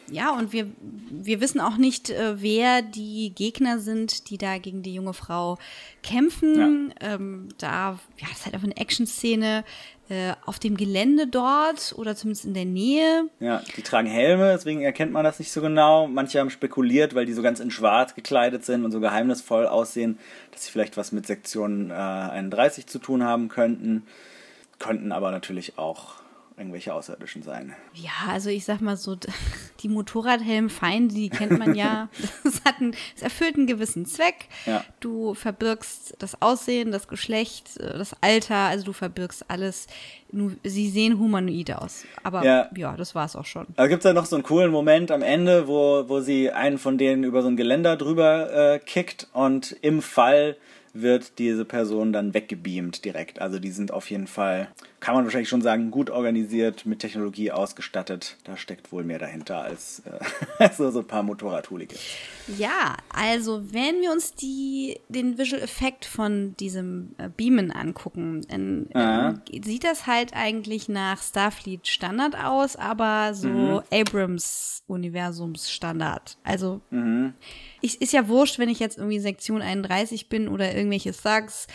Ja, und wir, wir wissen auch nicht, äh, wer die Gegner sind, die da gegen die junge Frau kämpfen. Ähm, da, ja, das ist halt einfach eine Action-Szene äh, auf dem Gelände dort oder zumindest in der Nähe. Ja, die tragen Helme, deswegen erkennt man das nicht so genau. Manche haben spekuliert, weil die so ganz in schwarz gekleidet sind und so geheimnisvoll aussehen, dass sie vielleicht was mit Sektion äh, 31 zu tun haben könnten. Könnten aber natürlich auch irgendwelche Außerirdischen sein. Ja, also ich sag mal so, [laughs] die Motorradhelmfeinde, die kennt man ja. [laughs] Das, hat einen, das erfüllt einen gewissen Zweck. Ja. Du verbirgst das Aussehen, das Geschlecht, äh, das Alter, also du verbirgst alles. Sie sehen humanoid aus. Aber Ja. ja, das war's auch schon. Da gibt's ja noch so einen coolen Moment am Ende, wo, wo sie einen von denen über so ein Geländer drüber äh, kickt und im Fall wird diese Person dann weggebeamt direkt. Also die sind auf jeden Fall, kann man wahrscheinlich schon sagen, gut organisiert, mit Technologie ausgestattet. Da steckt wohl mehr dahinter als äh, [laughs] so, so ein paar Motorradhooligans. Ja, also wenn wir uns die, den Visual Effekt von diesem äh, Beamen angucken, dann ähm, sieht das halt eigentlich nach Starfleet Standard aus, aber so Abrams Universums Standard. Also ich, ist ja wurscht, wenn ich jetzt irgendwie Sektion 31 bin oder irgendwelche Thugs.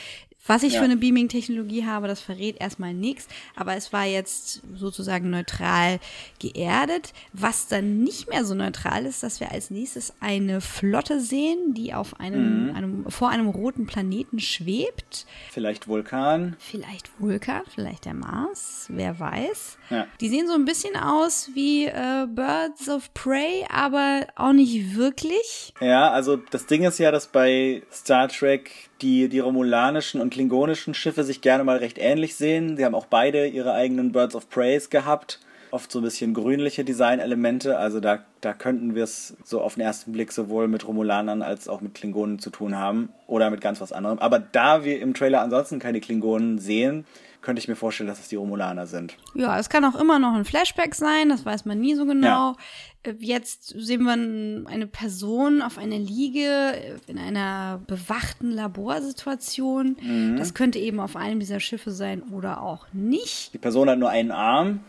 Was ich Ja. für eine Beaming-Technologie habe, das verrät erstmal nichts, aber es war jetzt sozusagen neutral geerdet. Was dann nicht mehr so neutral ist, dass wir als nächstes eine Flotte sehen, die auf einem, einem vor einem roten Planeten schwebt. Vielleicht Vulkan. Vielleicht Vulkan, vielleicht der Mars, wer weiß. Ja. Die sehen so ein bisschen aus wie äh, Birds of Prey, aber auch nicht wirklich. Ja, also das Ding ist ja, dass bei Star Trek die, die romulanischen und klingonischen Schiffe sich gerne mal recht ähnlich sehen. Sie haben auch beide ihre eigenen Birds of Preys gehabt. Oft so ein bisschen grünliche Designelemente. Also da, da könnten wir es so auf den ersten Blick sowohl mit Romulanern als auch mit Klingonen zu tun haben. Oder mit ganz was anderem. Aber da wir im Trailer ansonsten keine Klingonen sehen, könnte ich mir vorstellen, dass es die Romulaner sind. Ja, es kann auch immer noch ein Flashback sein, das weiß man nie so genau. Äh, Jetzt sehen wir eine Person auf einer Liege äh, in einer bewachten Laborsituation. Mhm. Das könnte eben auf einem dieser Schiffe sein oder auch nicht. Die Person hat nur einen Arm.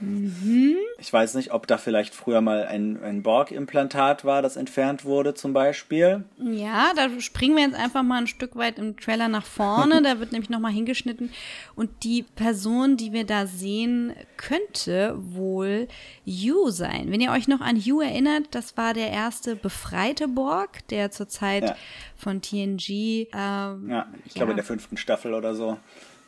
Ich weiß nicht, ob da vielleicht früher mal ein, ein Borg-Implantat war, das entfernt wurde zum Beispiel. Ja, da springen wir jetzt einfach mal ein Stück weit im Trailer nach vorne. [laughs] da wird nämlich nochmal hingeschnitten. Und die Person, die wir da sehen, könnte wohl Yu sein. Wenn ihr euch noch an Yu erinnert, das war der erste befreite Borg, der zur Zeit Ja. von TNG ähm, Ja, ich glaube in der fünften Staffel oder so.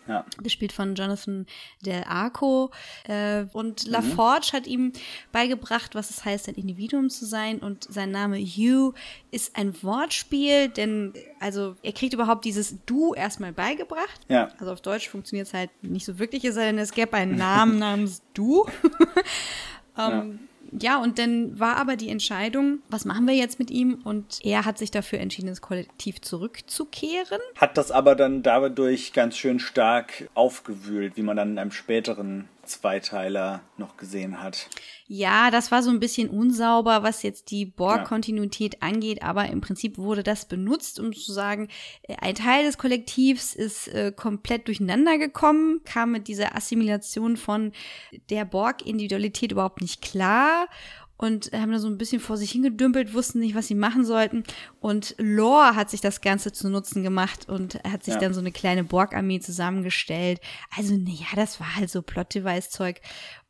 Ja. gespielt von Jonathan Del Arco. Äh, und Mhm. LaForge hat ihm beigebracht, was es heißt, ein Individuum zu sein. Und sein Name Hugh ist ein Wortspiel, denn also er kriegt überhaupt dieses Du erstmal beigebracht. Ja. Also auf Deutsch funktioniert es halt nicht so wirklich, es sei denn, es gäbe einen Namen [laughs] namens Du. [laughs] ähm, ja, und dann war aber die Entscheidung, was machen wir jetzt mit ihm? Und er hat sich dafür entschieden, ins Kollektiv zurückzukehren. Hat das aber dann dadurch ganz schön stark aufgewühlt, wie man dann in einem späteren Zweiteiler noch gesehen hat. Ja, das war so ein bisschen unsauber, was jetzt die Borg-Kontinuität angeht, aber im Prinzip wurde das benutzt, um zu sagen, äh, ein Teil des Kollektivs ist äh, komplett durcheinander gekommen, kam mit dieser Assimilation von der Borg-Individualität überhaupt nicht klar und haben da so ein bisschen vor sich hingedümpelt, wussten nicht, was sie machen sollten. Und Lore hat sich das Ganze zu Nutzen gemacht und hat sich Ja. dann so eine kleine Borg-Armee zusammengestellt. Also, naja, das war halt so Plot-Device-Zeug.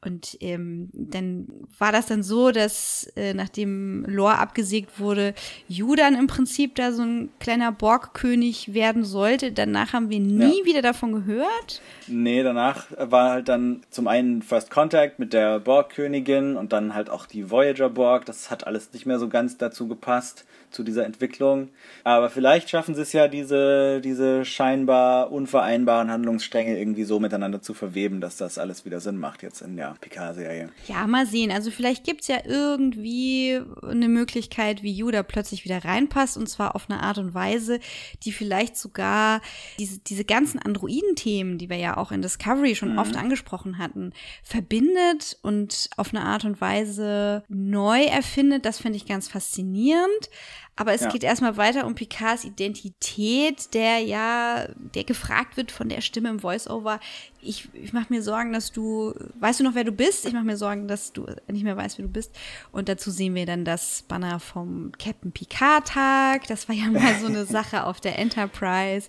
Und ähm, dann war das dann so, dass äh, nachdem Lore abgesägt wurde, Judan im Prinzip da so ein kleiner Borg-König werden sollte. Danach haben wir nie Ja. wieder davon gehört. Nee, danach war halt dann zum einen First Contact mit der Borg-Königin und dann halt auch die Voyager-Borg. Das hat alles nicht mehr so ganz dazu gepasst, zu dieser Entwicklung. Aber vielleicht schaffen sie es ja, diese, diese scheinbar unvereinbaren Handlungsstränge irgendwie so miteinander zu verweben, dass das alles wieder Sinn macht jetzt in der Picard-Serie. Ja, mal sehen. Also vielleicht gibt's ja irgendwie eine Möglichkeit, wie Judah plötzlich wieder reinpasst und zwar auf eine Art und Weise, die vielleicht sogar diese, diese ganzen Androiden-Themen, die wir ja auch in Discovery schon oft angesprochen hatten, verbindet und auf eine Art und Weise neu erfindet. Das finde ich ganz faszinierend. Aber es Ja. geht erstmal weiter um Picards Identität, der ja, der gefragt wird von der Stimme im Voice-Over. Ich, ich mache mir Sorgen, dass du, weißt du noch, wer du bist? Ich mache mir Sorgen, dass du nicht mehr weißt, wer du bist. Und dazu sehen wir dann das Banner vom Captain Picard-Tag. Das war ja mal so eine [laughs] Sache auf der Enterprise,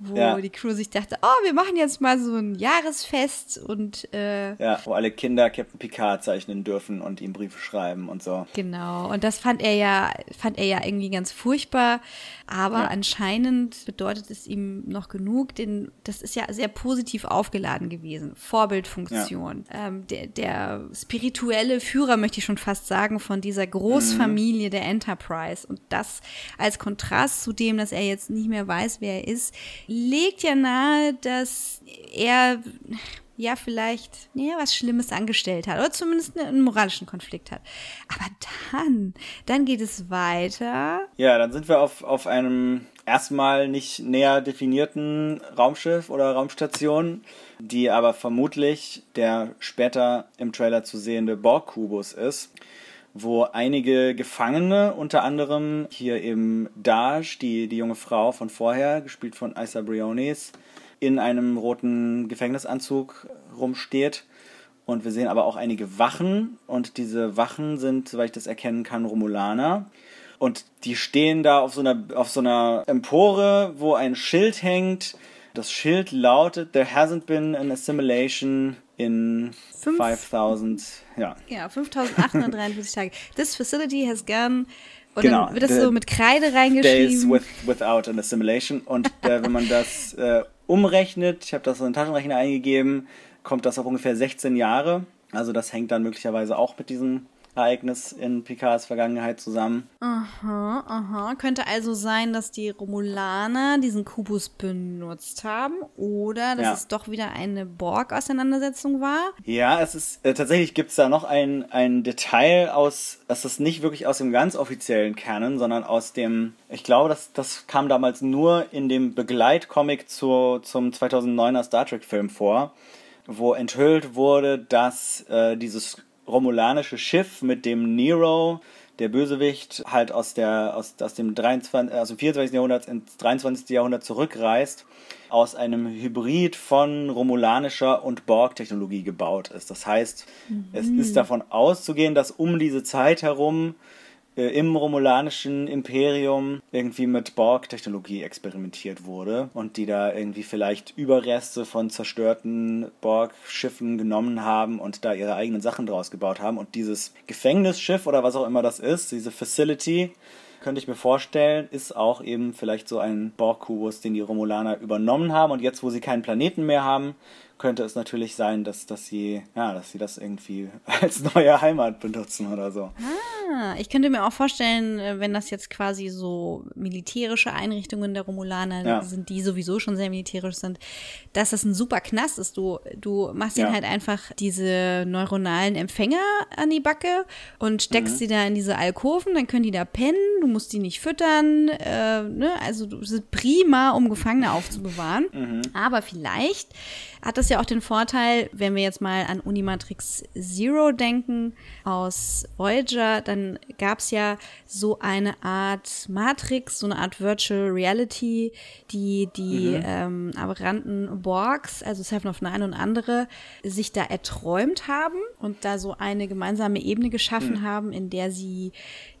wo Ja. die Crew sich dachte, oh, wir machen jetzt mal so ein Jahresfest und äh, Ja, wo alle Kinder Captain Picard zeichnen dürfen und ihm Briefe schreiben und so. Genau, und das fand er ja, fand er ja irgendwie ganz furchtbar, aber Ja. anscheinend bedeutet es ihm noch genug, denn das ist ja sehr positiv aufgeladen gewesen. Vorbildfunktion. Ähm, der, der spirituelle Führer, möchte ich schon fast sagen, von dieser Großfamilie der Enterprise. Und das als Kontrast zu dem, dass er jetzt nicht mehr weiß, wer er ist, legt ja nahe, dass er ja vielleicht ja, was Schlimmes angestellt hat oder zumindest einen moralischen Konflikt hat. Aber dann, dann geht es weiter. Ja, dann sind wir auf, auf einem erstmal nicht näher definierten Raumschiff oder Raumstation, die aber vermutlich der später im Trailer zu sehende Borg-Kubus ist, wo einige Gefangene, unter anderem hier eben Daj, die, die junge Frau von vorher, gespielt von Isa Briones, in einem roten Gefängnisanzug rumsteht. Und wir sehen aber auch einige Wachen. Und diese Wachen sind, soweit ich das erkennen kann, Romulaner. Und die stehen da auf so einer, auf so einer Empore, wo ein Schild hängt. Das Schild lautet, There hasn't been an assimilation in Fünf- 5000, ja. Ja, 5843 Tage. This facility has gone. Und Genau, dann wird das so mit Kreide Days reingeschrieben. with, without an assimilation. Und äh, [laughs] wenn man das äh, umrechnet, ich habe das in den Taschenrechner eingegeben, kommt das auf ungefähr 16 Jahre. Also das hängt dann möglicherweise auch mit diesem Ereignis in Picards Vergangenheit zusammen. Aha, aha. Könnte also sein, dass die Romulaner diesen Kubus benutzt haben oder dass Ja. es doch wieder eine Borg-Auseinandersetzung war. Ja, es ist äh, tatsächlich gibt es da noch ein, ein Detail aus, das ist nicht wirklich aus dem ganz offiziellen Canon, sondern aus dem, ich glaube, das, das kam damals nur in dem Begleitcomic zu, zum 2009er Star Trek Film vor, wo enthüllt wurde, dass äh, dieses romulanische Schiff, mit dem Nero der Bösewicht halt aus, der, aus, aus, dem 23, aus dem 24. Jahrhundert ins 23. Jahrhundert zurückreist, aus einem Hybrid von romulanischer und Borg-Technologie gebaut ist. Das heißt, mhm. es ist davon auszugehen, dass um diese Zeit herum im romulanischen Imperium irgendwie mit Borg-Technologie experimentiert wurde und die da irgendwie vielleicht Überreste von zerstörten Borg-Schiffen genommen haben und da ihre eigenen Sachen draus gebaut haben. Und dieses Gefängnisschiff oder was auch immer das ist, diese Facility, könnte ich mir vorstellen, ist auch eben vielleicht so ein Borg-Kubus, den die Romulaner übernommen haben. Und jetzt, wo sie keinen Planeten mehr haben, könnte es natürlich sein, dass, dass sie, ja, dass sie das irgendwie [laughs] als neue Heimat benutzen oder so. Ah, ich könnte mir auch vorstellen, äh, wenn das jetzt quasi so militärische Einrichtungen der Romulaner ja. sind, die sowieso schon sehr militärisch sind, dass das ein super Knast ist. Du, du machst ja. ihnen halt einfach diese neuronalen Empfänger an die Backe und steckst mhm. sie da in diese Alkoven, dann können die da pennen, du musst die nicht füttern, äh, ne? also du sind prima, um Gefangene aufzubewahren. Mhm. Aber vielleicht hat das ja auch den Vorteil, wenn wir jetzt mal an Unimatrix Zero denken aus Voyager, dann gab es ja so eine Art Matrix, so eine Art Virtual Reality, die die mhm. ähm, aberranten Borgs, also Seven of Nine und andere, sich da erträumt haben und da so eine gemeinsame Ebene geschaffen mhm. haben, in der sie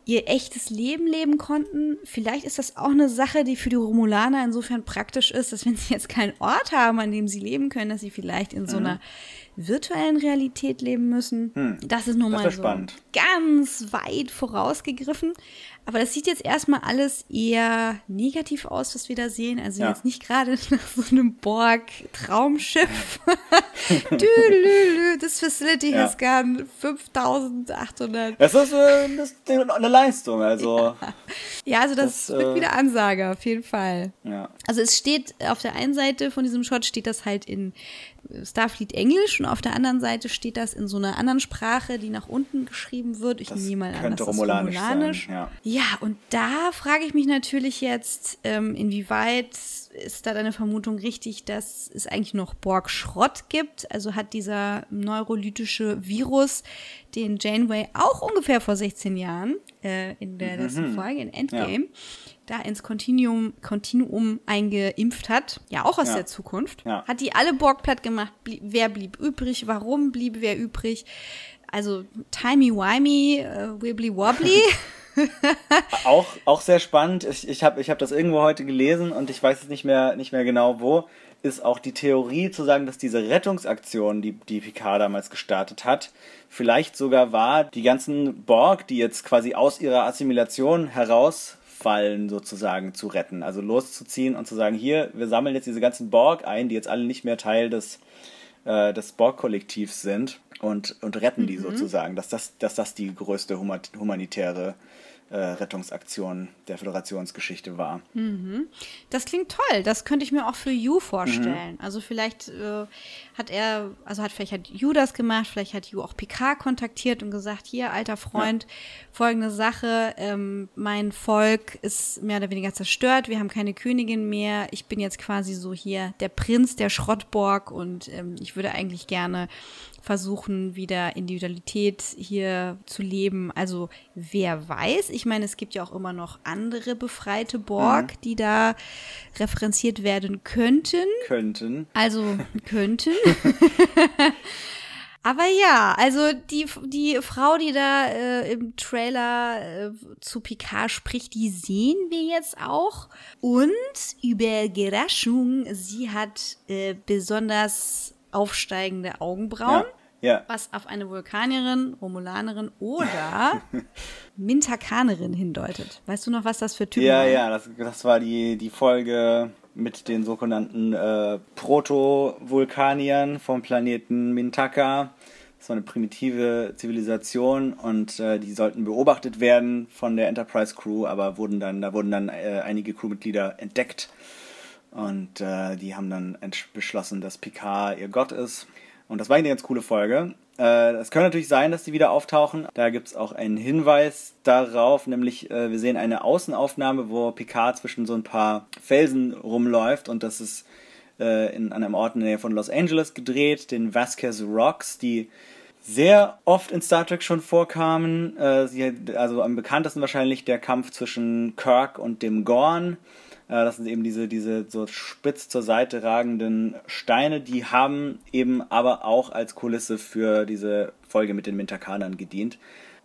ihr echtes Leben leben konnten. Vielleicht ist das auch eine Sache, die für die Romulaner insofern praktisch ist, dass wenn sie jetzt keinen Ort haben, an dem sie leben können, dass sie vielleicht in so mhm. einer virtuellen Realität leben müssen. Hm. Das ist nun mal so ganz weit vorausgegriffen. Aber das sieht jetzt erstmal alles eher negativ aus, was wir da sehen. Also ja. jetzt nicht gerade [laughs] nach so einem Borg-Traumschiff. [laughs] das Facility ja. has gone 5800. Das ist, äh, das ist eine Leistung, also. Ja, ja also das, das wird äh, wieder Ansage, auf jeden Fall. Ja. Also es steht auf der einen Seite von diesem Shot steht das halt in Starfleet Englisch und auf der anderen Seite steht das in so einer anderen Sprache, die nach unten geschrieben wird. Ich nehme mal an, das Romulanisch ist Romulanisch. Sein, ja. ja, und da frage ich mich natürlich jetzt, ähm, inwieweit ist da deine Vermutung richtig, dass es eigentlich noch Borg-Schrott gibt? Also hat dieser neurolytische Virus, den Janeway auch ungefähr vor 16 Jahren äh, in der mhm. letzten Folge, in Endgame, ja da ins Continuum, Continuum eingeimpft hat, ja auch aus ja. der Zukunft, ja. hat die alle Borg platt gemacht. Blieb, wer blieb übrig? Warum blieb wer übrig? Also timey-wimey, uh, wibbly-wobbly. [laughs] auch, auch sehr spannend. Ich, ich habe ich hab das irgendwo heute gelesen und ich weiß es nicht mehr, nicht mehr genau wo. Ist auch die Theorie zu sagen, dass diese Rettungsaktion, die, die Picard damals gestartet hat, vielleicht sogar war, die ganzen Borg, die jetzt quasi aus ihrer Assimilation heraus Fallen sozusagen zu retten. Also loszuziehen und zu sagen, hier, wir sammeln jetzt diese ganzen Borg ein, die jetzt alle nicht mehr Teil des, äh, des Borg-Kollektivs sind und, und retten die mhm. sozusagen. Dass das, dass das die größte humanitäre äh, Rettungsaktion der Föderationsgeschichte war. Mhm. Das klingt toll. Das könnte ich mir auch für Yu vorstellen. Mhm. Also vielleicht äh, hat er, also hat vielleicht hat Yu das gemacht, vielleicht hat Yu auch Picard kontaktiert und gesagt, hier, alter Freund, ja. folgende Sache, ähm, mein Volk ist mehr oder weniger zerstört, wir haben keine Königin mehr, ich bin jetzt quasi so hier der Prinz der Schrottborg und ähm, ich würde eigentlich gerne versuchen, wieder Individualität hier zu leben. Also wer weiß, ich meine, es gibt ja auch immer noch andere befreite Borg, mhm. die da referenziert werden könnten. Könnten. Also [laughs] könnten. [laughs] Aber ja, also die, die Frau, die da äh, im Trailer äh, zu Picard spricht, die sehen wir jetzt auch. Und über Überraschung, sie hat äh, besonders aufsteigende Augenbrauen. Ja. Ja. Was auf eine Vulkanierin, Romulanerin oder [laughs] Mintakanerin hindeutet. Weißt du noch, was das für Typen ja, waren? Ja, ja, das, das war die, die Folge mit den sogenannten äh, Proto-Vulkaniern vom Planeten Mintaka. Das war eine primitive Zivilisation und äh, die sollten beobachtet werden von der Enterprise Crew, aber wurden dann, da wurden dann äh, einige Crewmitglieder entdeckt und äh, die haben dann beschlossen, dass Picard ihr Gott ist und das war eine ganz coole Folge. Äh, es kann natürlich sein, dass die wieder auftauchen. Da gibt es auch einen Hinweis darauf, nämlich äh, wir sehen eine Außenaufnahme, wo Picard zwischen so ein paar Felsen rumläuft und das ist äh, in einem Ort in der Nähe von Los Angeles gedreht, den Vasquez Rocks, die sehr oft in Star Trek schon vorkamen. Äh, also am bekanntesten wahrscheinlich der Kampf zwischen Kirk und dem Gorn. Äh, das sind eben diese, diese so spitz zur Seite ragenden Steine, die haben eben aber auch als Kulisse für diese Folge mit den Mintakanern gedient.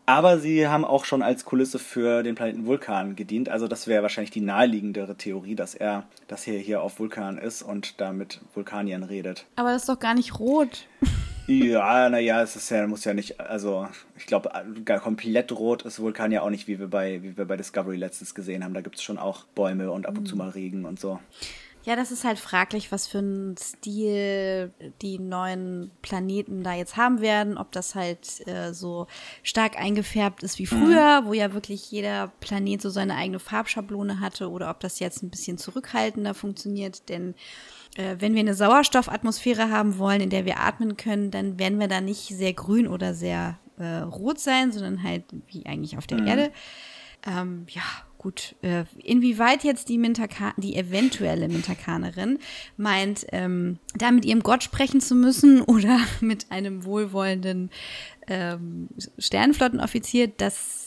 Aber sie haben auch schon als Kulisse für den Planeten Vulkan gedient. Also das wäre wahrscheinlich die naheliegendere Theorie, dass er, dass er hier auf Vulkan ist und da mit Vulkaniern redet. Aber das ist doch gar nicht rot. Ja, naja, es ist ja, muss ja nicht, also ich glaube, komplett rot ist Vulkan ja auch nicht, wie wir bei, wie wir bei Discovery letztens gesehen haben. Da gibt es schon auch Bäume und ab und zu mal Regen und so. Ja, das ist halt fraglich, was für einen Stil die neuen Planeten da jetzt haben werden. Ob das halt äh, so stark eingefärbt ist wie früher, mhm. wo ja wirklich jeder Planet so seine eigene Farbschablone hatte, oder ob das jetzt ein bisschen zurückhaltender funktioniert. Denn äh, wenn wir eine Sauerstoffatmosphäre haben wollen, in der wir atmen können, dann werden wir da nicht sehr grün oder sehr äh, rot sein, sondern halt wie eigentlich auf der mhm. Erde. Ähm, ja, gut. Äh, inwieweit jetzt die Mintaka die eventuelle Mintakanerin meint, ähm, da mit ihrem Gott sprechen zu müssen oder [laughs] mit einem wohlwollenden ähm, Sternenflottenoffizier, das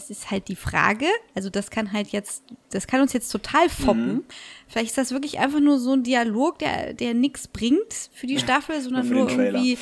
das ist halt die Frage. Also das kann halt jetzt, das kann uns jetzt total foppen. Mhm. Vielleicht ist das wirklich einfach nur so ein Dialog, der, der nichts bringt für die Staffel, sondern nur irgendwie,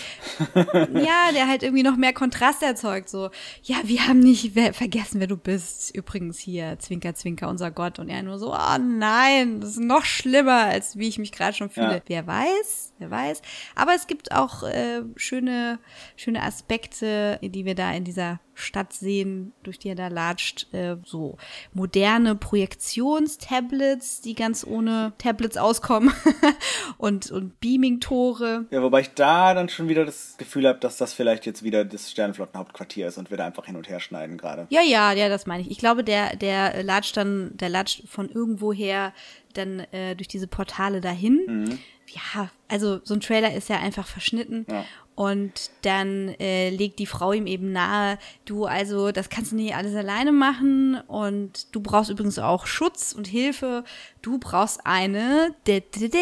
[laughs] ja, der halt irgendwie noch mehr Kontrast erzeugt. So, ja, wir haben nicht wer, vergessen, wer du bist. Übrigens hier, Zwinker, Zwinker, unser Gott. Und er nur so, oh nein, das ist noch schlimmer, als wie ich mich gerade schon fühle. Ja. Wer weiß, wer weiß. Aber es gibt auch äh, schöne, schöne Aspekte, die wir da in dieser Stadt sehen, durch die er da latscht. Äh, so moderne Projektionstablets, die ganz ohne Tablets auskommen [laughs] und, und Beaming-Tore. Ja, wobei ich da dann schon wieder das Gefühl habe, dass das vielleicht jetzt wieder das Sternenflottenhauptquartier ist und wir da einfach hin und her schneiden gerade. Ja, ja, ja, das meine ich. Ich glaube, der, der latscht dann, der latscht von irgendwoher dann äh, durch diese Portale dahin. Mhm. Ja, also so ein Trailer ist ja einfach verschnitten. Ja. Und dann äh, legt die Frau ihm eben nahe, du, also das kannst du nicht alles alleine machen und du brauchst übrigens auch Schutz und Hilfe. Du brauchst eine de, de, de,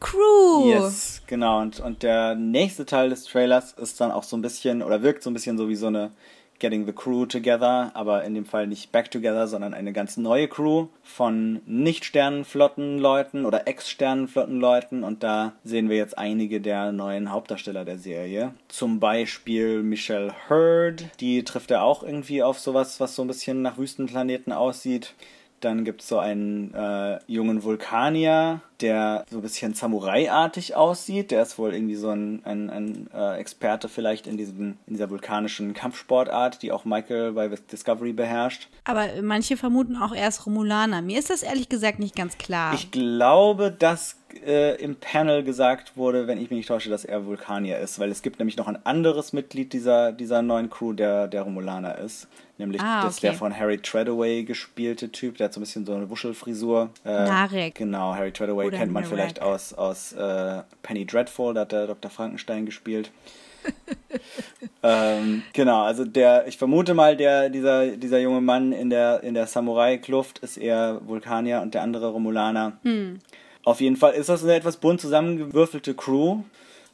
Crew. Yes, genau. Und, und der nächste Teil des Trailers ist dann auch so ein bisschen, oder wirkt so ein bisschen so wie so eine Getting the Crew Together, aber in dem Fall nicht Back Together, sondern eine ganz neue Crew von Nicht-Sternenflottenleuten oder Ex-Sternenflottenleuten und da sehen wir jetzt einige der neuen Hauptdarsteller der Serie. Zum Beispiel Michelle Hurd, die trifft er auch irgendwie auf sowas, was so ein bisschen nach Wüstenplaneten aussieht. Dann gibt es so einen äh, jungen Vulkanier, der so ein bisschen Samurai-artig aussieht. Der ist wohl irgendwie so ein, ein, ein äh, Experte vielleicht in, diesem, in dieser vulkanischen Kampfsportart, die auch Michael bei Discovery beherrscht. Aber manche vermuten auch erst Romulaner. Mir ist das ehrlich gesagt nicht ganz klar. Ich glaube, dass äh, im Panel gesagt wurde, wenn ich mich nicht täusche, dass er Vulkanier ist, weil es gibt nämlich noch ein anderes Mitglied dieser, dieser neuen Crew, der, der Romulaner ist. Nämlich ah, okay. das der von Harry Treadaway gespielte Typ, der hat so ein bisschen so eine Wuschelfrisur. Äh, Narek. Genau, Harry Treadaway Oder kennt man Narek. vielleicht aus, aus äh, Penny Dreadful, da hat der Dr. Frankenstein gespielt. [laughs] ähm, genau, also der, ich vermute mal, der, dieser, dieser junge Mann in der, in der Samurai-Kluft ist eher Vulkanier und der andere Romulaner. Hm. Auf jeden Fall ist das eine etwas bunt zusammengewürfelte Crew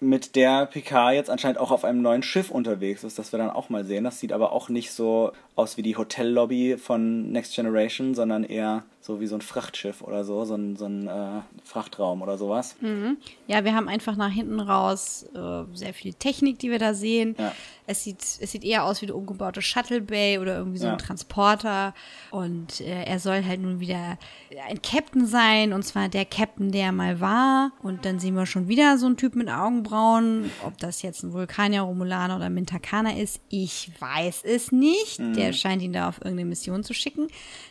mit der Picard jetzt anscheinend auch auf einem neuen Schiff unterwegs ist, das wir dann auch mal sehen. Das sieht aber auch nicht so aus wie die Hotellobby von Next Generation, sondern eher so wie so ein Frachtschiff oder so, so ein, so ein äh, Frachtraum oder sowas. Mhm. Ja, wir haben einfach nach hinten raus äh, sehr viel Technik, die wir da sehen. Ja. Es, sieht, es sieht eher aus wie eine umgebaute Shuttle Bay oder irgendwie so ja. ein Transporter. Und äh, er soll halt nun wieder ein Captain sein, und zwar der Captain, der mal war. Und dann sehen wir schon wieder so einen Typ mit Augenbrauen. Ob das jetzt ein Vulkanier, Romulaner oder Mintakaner ist, ich weiß es nicht. Mhm. Der scheint ihn da auf irgendeine Mission zu schicken.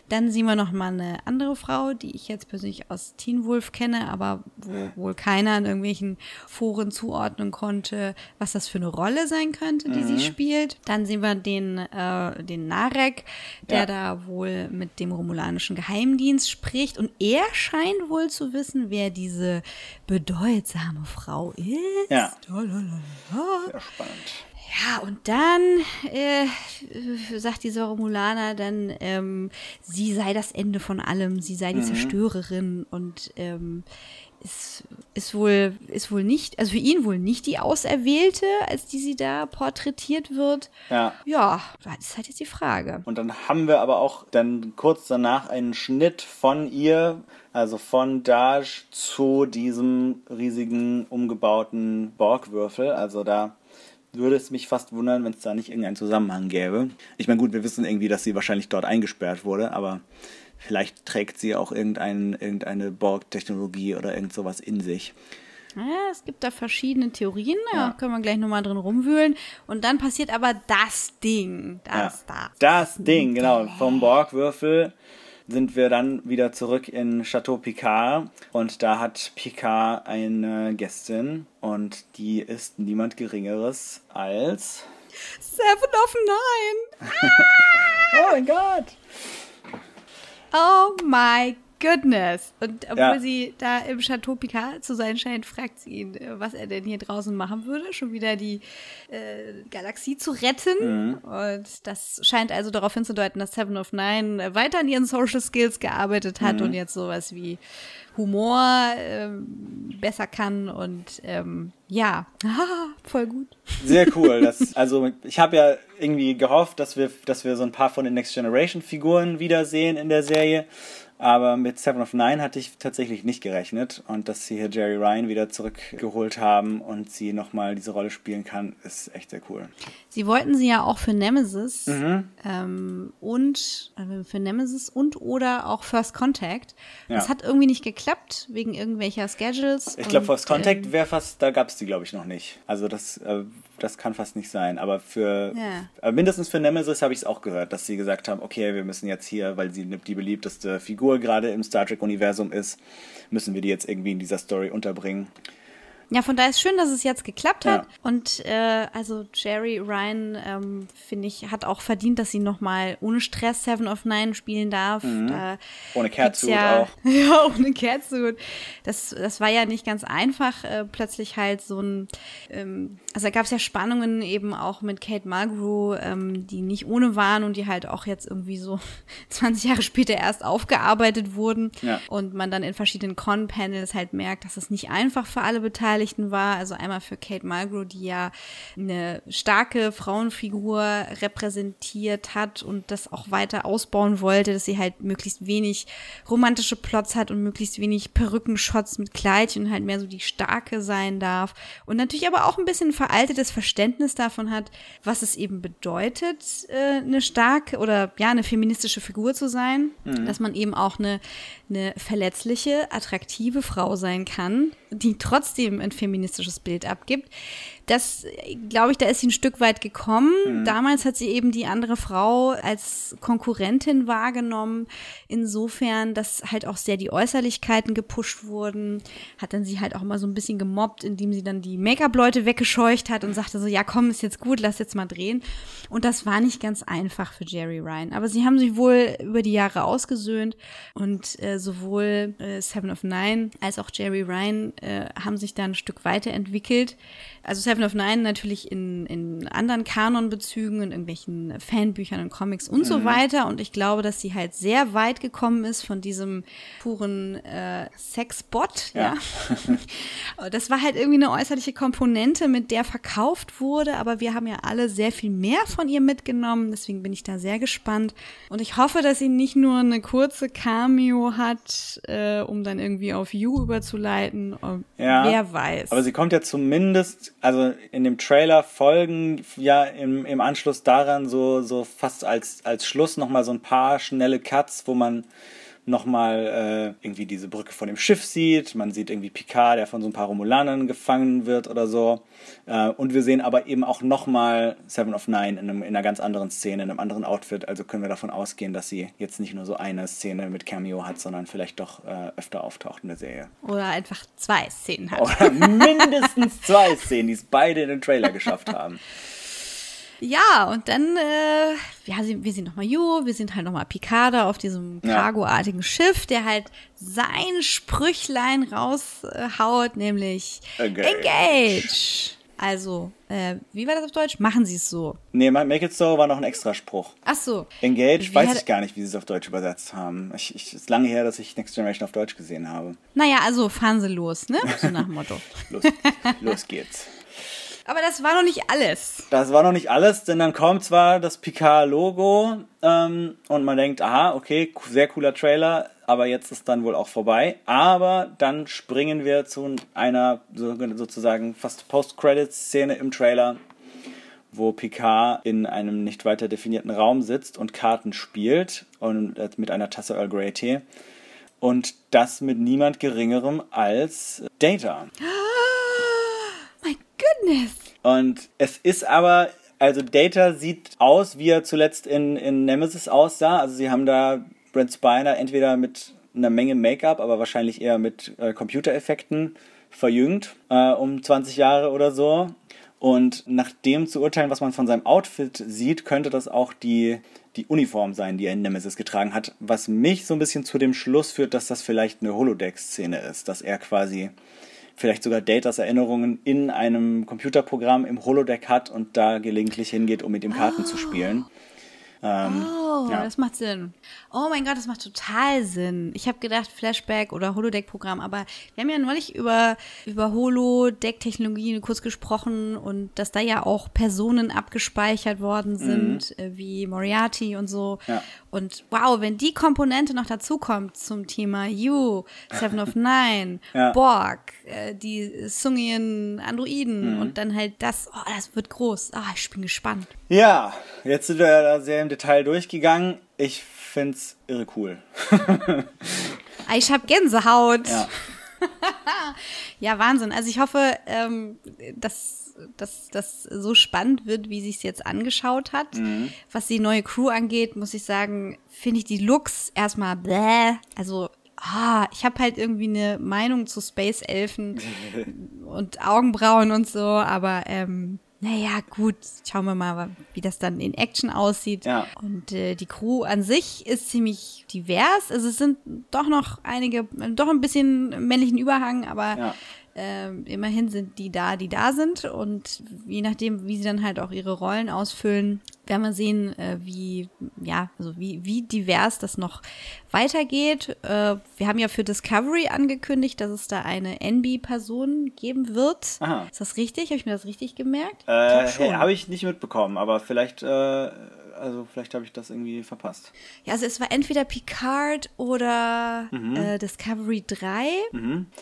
Dann sehen wir noch mal eine andere Frau, die ich jetzt persönlich aus Teen Wolf kenne, aber wo wohl keiner in irgendwelchen Foren zuordnen konnte, was das für eine Rolle sein könnte, die mhm. sie spielt. Dann sehen wir den, äh, den Narek, der ja. da wohl mit dem romulanischen Geheimdienst spricht. Und er scheint wohl zu wissen, wer diese bedeutsame Frau ist. Ja. Sehr spannend. Ja, und dann äh, sagt dieser Romulaner dann, ähm, sie sei das Ende von allem, sie sei die mhm. Zerstörerin und ähm, ist, ist wohl, ist wohl nicht, also für ihn wohl nicht die Auserwählte, als die sie da porträtiert wird. Ja. Ja, das ist halt jetzt die Frage. Und dann haben wir aber auch dann kurz danach einen Schnitt von ihr, also von Daj zu diesem riesigen umgebauten Borgwürfel. Also da würde es mich fast wundern, wenn es da nicht irgendeinen Zusammenhang gäbe. Ich meine, gut, wir wissen irgendwie, dass sie wahrscheinlich dort eingesperrt wurde, aber vielleicht trägt sie auch irgendein, irgendeine Borg-Technologie oder irgend sowas in sich. Ja, es gibt da verschiedene Theorien, da Ja. können wir gleich nochmal drin rumwühlen. Und dann passiert aber das Ding. Das, Ja. das. Das Ding, genau. Vom Borgwürfel sind wir dann wieder zurück in Chateau Picard und da hat Picard eine Gästin und die ist niemand Geringeres als. Seven of Nine. [laughs] Oh mein Gott! Oh my goodness. Und obwohl Ja. sie da im Chateau Picard zu sein scheint, fragt sie ihn, äh, was er denn hier draußen machen würde. Schon wieder die äh, Galaxie zu retten. Und das scheint also darauf hinzudeuten, dass Seven of Nine äh, weiter an ihren Social Skills gearbeitet hat und jetzt sowas wie Humor ähm, besser kann. Und ähm, ja, [laughs] voll gut. Sehr cool. [laughs] Das, also ich habe ja irgendwie gehofft, dass wir, dass wir so ein paar von den Next Generation Figuren wiedersehen in der Serie. Aber mit Seven of Nine hatte ich tatsächlich nicht gerechnet. Und dass sie hier Jerry Ryan wieder zurückgeholt haben und sie nochmal diese Rolle spielen kann, ist echt sehr cool. Sie wollten sie ja auch für Nemesis Mhm. ähm, und äh, für Nemesis und oder auch First Contact. Das Ja. hat irgendwie nicht geklappt wegen irgendwelcher Schedules. Ich glaube, First Contact ähm, wäre fast, da gab es die, glaube ich, noch nicht. Also das, äh, das kann fast nicht sein. Aber für Ja. äh, mindestens für Nemesis habe ich es auch gehört, dass sie gesagt haben, okay, wir müssen jetzt hier, weil sie die beliebteste Figur gerade im Star Trek-Universum ist, müssen wir die jetzt irgendwie in dieser Story unterbringen. Ja, von daher ist schön, dass es jetzt geklappt hat. Ja. Und äh, also Jerry Ryan, ähm, finde ich, hat auch verdient, dass sie nochmal ohne Stress Seven of Nine spielen darf. Da Mhm. Ohne gibt's Catsuit ja, auch. [laughs] Ja, ohne Catsuit. Das, das war ja nicht ganz einfach, äh, plötzlich halt so ein, ähm, also da gab es ja Spannungen eben auch mit Kate Mulgrew, ähm, die nicht ohne waren und die halt auch jetzt irgendwie so [laughs] 20 Jahre später erst aufgearbeitet wurden. Ja. Und man dann in verschiedenen Con-Panels halt merkt, dass es nicht einfach für alle Beteiligten war. Also einmal für Kate Mulgrew, die ja eine starke Frauenfigur repräsentiert hat und das auch weiter ausbauen wollte, dass sie halt möglichst wenig romantische Plots hat und möglichst wenig Perückenshots mit Kleidchen und halt mehr so die Starke sein darf. Und natürlich aber auch ein bisschen veraltetes Verständnis davon hat, was es eben bedeutet, äh, eine starke oder ja, eine feministische Figur zu sein. Dass man eben auch eine, eine verletzliche, attraktive Frau sein kann, die trotzdem ein feministisches Bild abgibt. Das, glaube ich, da ist sie ein Stück weit gekommen. Damals hat sie eben die andere Frau als Konkurrentin wahrgenommen. Insofern, dass halt auch sehr die Äußerlichkeiten gepusht wurden. Hat dann sie halt auch mal so ein bisschen gemobbt, indem sie dann die Make-up-Leute weggescheucht hat und sagte so, ja komm, ist jetzt gut, lass jetzt mal drehen. Und das war nicht ganz einfach für Jerry Ryan. Aber sie haben sich wohl über die Jahre ausgesöhnt und äh, sowohl äh, Seven of Nine als auch Jerry Ryan äh, haben sich da ein Stück weiterentwickelt. Also Seven of Nine natürlich in, in anderen Kanonbezügen, in irgendwelchen Fanbüchern und Comics und so weiter. Und ich glaube, dass sie halt sehr weit gekommen ist von diesem puren äh, Sexbot. Ja. ja. [laughs] das war halt irgendwie eine äußerliche Komponente, mit der verkauft wurde. Aber wir haben ja alle sehr viel mehr von ihr mitgenommen. Deswegen bin ich da sehr gespannt. Und ich hoffe, dass sie nicht nur eine kurze Cameo hat, äh, um dann irgendwie auf You überzuleiten. Ja, Wer weiß. Aber sie kommt ja zumindest, also in dem Trailer folgen ja im, im Anschluss daran so, so fast als, als Schluss nochmal so ein paar schnelle Cuts, wo man nochmal äh, irgendwie diese Brücke von dem Schiff sieht. Man sieht irgendwie Picard, der von so ein paar Romulanern gefangen wird oder so. Äh, und wir sehen aber eben auch nochmal Seven of Nine in, einem, in einer ganz anderen Szene, in einem anderen Outfit. Also können wir davon ausgehen, dass sie jetzt nicht nur so eine Szene mit Cameo hat, sondern vielleicht doch äh, öfter auftaucht in der Serie. Oder einfach zwei Szenen hat. Oder mindestens zwei Szenen, die es beide in den Trailer geschafft haben. [laughs] Ja, und dann, äh, ja, wir sehen nochmal Jo, wir sind halt nochmal Picada auf diesem. Cargo-artigen Schiff, der halt sein Sprüchlein raushaut, nämlich Engage. Engage. Also, äh, wie war das auf Deutsch? Machen Sie es so. Nee, Make It So war noch ein Extraspruch. Ach so. Engage Wie weiß ich gar nicht, wie sie es auf Deutsch übersetzt haben. Ich, ich, ist lange her, dass ich Next Generation auf Deutsch gesehen habe. Naja, also fahren Sie los, ne? So nach dem Motto. [laughs] Los, los geht's. Aber das war noch nicht alles. Das war noch nicht alles, denn dann kommt zwar das Picard-Logo ähm, und man denkt, aha, okay, sehr cooler Trailer, aber jetzt ist dann wohl auch vorbei. Aber dann springen wir zu einer so- sozusagen fast Post-Credits-Szene im Trailer, wo Picard in einem nicht weiter definierten Raum sitzt und Karten spielt und äh, mit einer Tasse Earl Grey Tee. Und das mit niemand Geringerem als Data. [gasps] Goodness. Und es ist aber, also Data sieht aus, wie er zuletzt in, in Nemesis aussah. Also sie haben da Brent Spiner entweder mit einer Menge Make-up, aber wahrscheinlich eher mit äh, Computereffekten verjüngt, äh, um 20 Jahre oder so. Und nach dem zu urteilen, was man von seinem Outfit sieht, könnte das auch die, die Uniform sein, die er in Nemesis getragen hat. Was mich so ein bisschen zu dem Schluss führt, dass das vielleicht eine Holodeck-Szene ist, dass er quasi vielleicht sogar Datas Erinnerungen in einem Computerprogramm im Holodeck hat und da gelegentlich hingeht, um mit ihm Karten zu spielen. Ähm, Oh, Ja. das macht Sinn. Oh mein Gott, das macht total Sinn. Ich habe gedacht Flashback oder Holodeck-Programm, aber wir haben ja neulich über, über Holodeck-Technologien kurz gesprochen und dass da ja auch Personen abgespeichert worden sind, äh, wie Moriarty und so. Ja. Und wow, wenn die Komponente noch dazukommt zum Thema You, Seven of [laughs] Nine, Ja. Borg, äh, die Sungian Androiden und dann halt das, oh, das wird groß. Ah, ich bin gespannt. Ja, jetzt sind wir ja da sehr im Detail durchgegangen. Ich find's irre cool. [laughs] Ich hab Gänsehaut. Ja. [laughs] Ja, Wahnsinn. Also ich hoffe, ähm, dass, dass das so spannend wird, wie sie es jetzt angeschaut hat. Mhm. Was die neue Crew angeht, muss ich sagen, finde ich die Looks erstmal bläh. Also, ah, ich habe halt irgendwie eine Meinung zu Space Elfen [laughs] und Augenbrauen und so, aber ähm, naja, gut, schauen wir mal, wie das dann in Action aussieht. Ja. Und äh, die Crew an sich ist ziemlich divers. Also es sind doch noch einige, doch ein bisschen männlichen Überhang, aber Ja. Ähm, immerhin sind die da, die da sind. Und je nachdem, wie sie dann halt auch ihre Rollen ausfüllen, werden wir sehen, äh, wie, ja, also wie, wie divers das noch weitergeht. Äh, wir haben ja für Discovery angekündigt, dass es da eine NB-Person geben wird. Aha. Ist das richtig? Habe ich mir das richtig gemerkt? Äh, habe ich nicht mitbekommen, aber vielleicht, äh, also vielleicht habe ich das irgendwie verpasst. Ja, also es war entweder Picard oder äh, Discovery 3.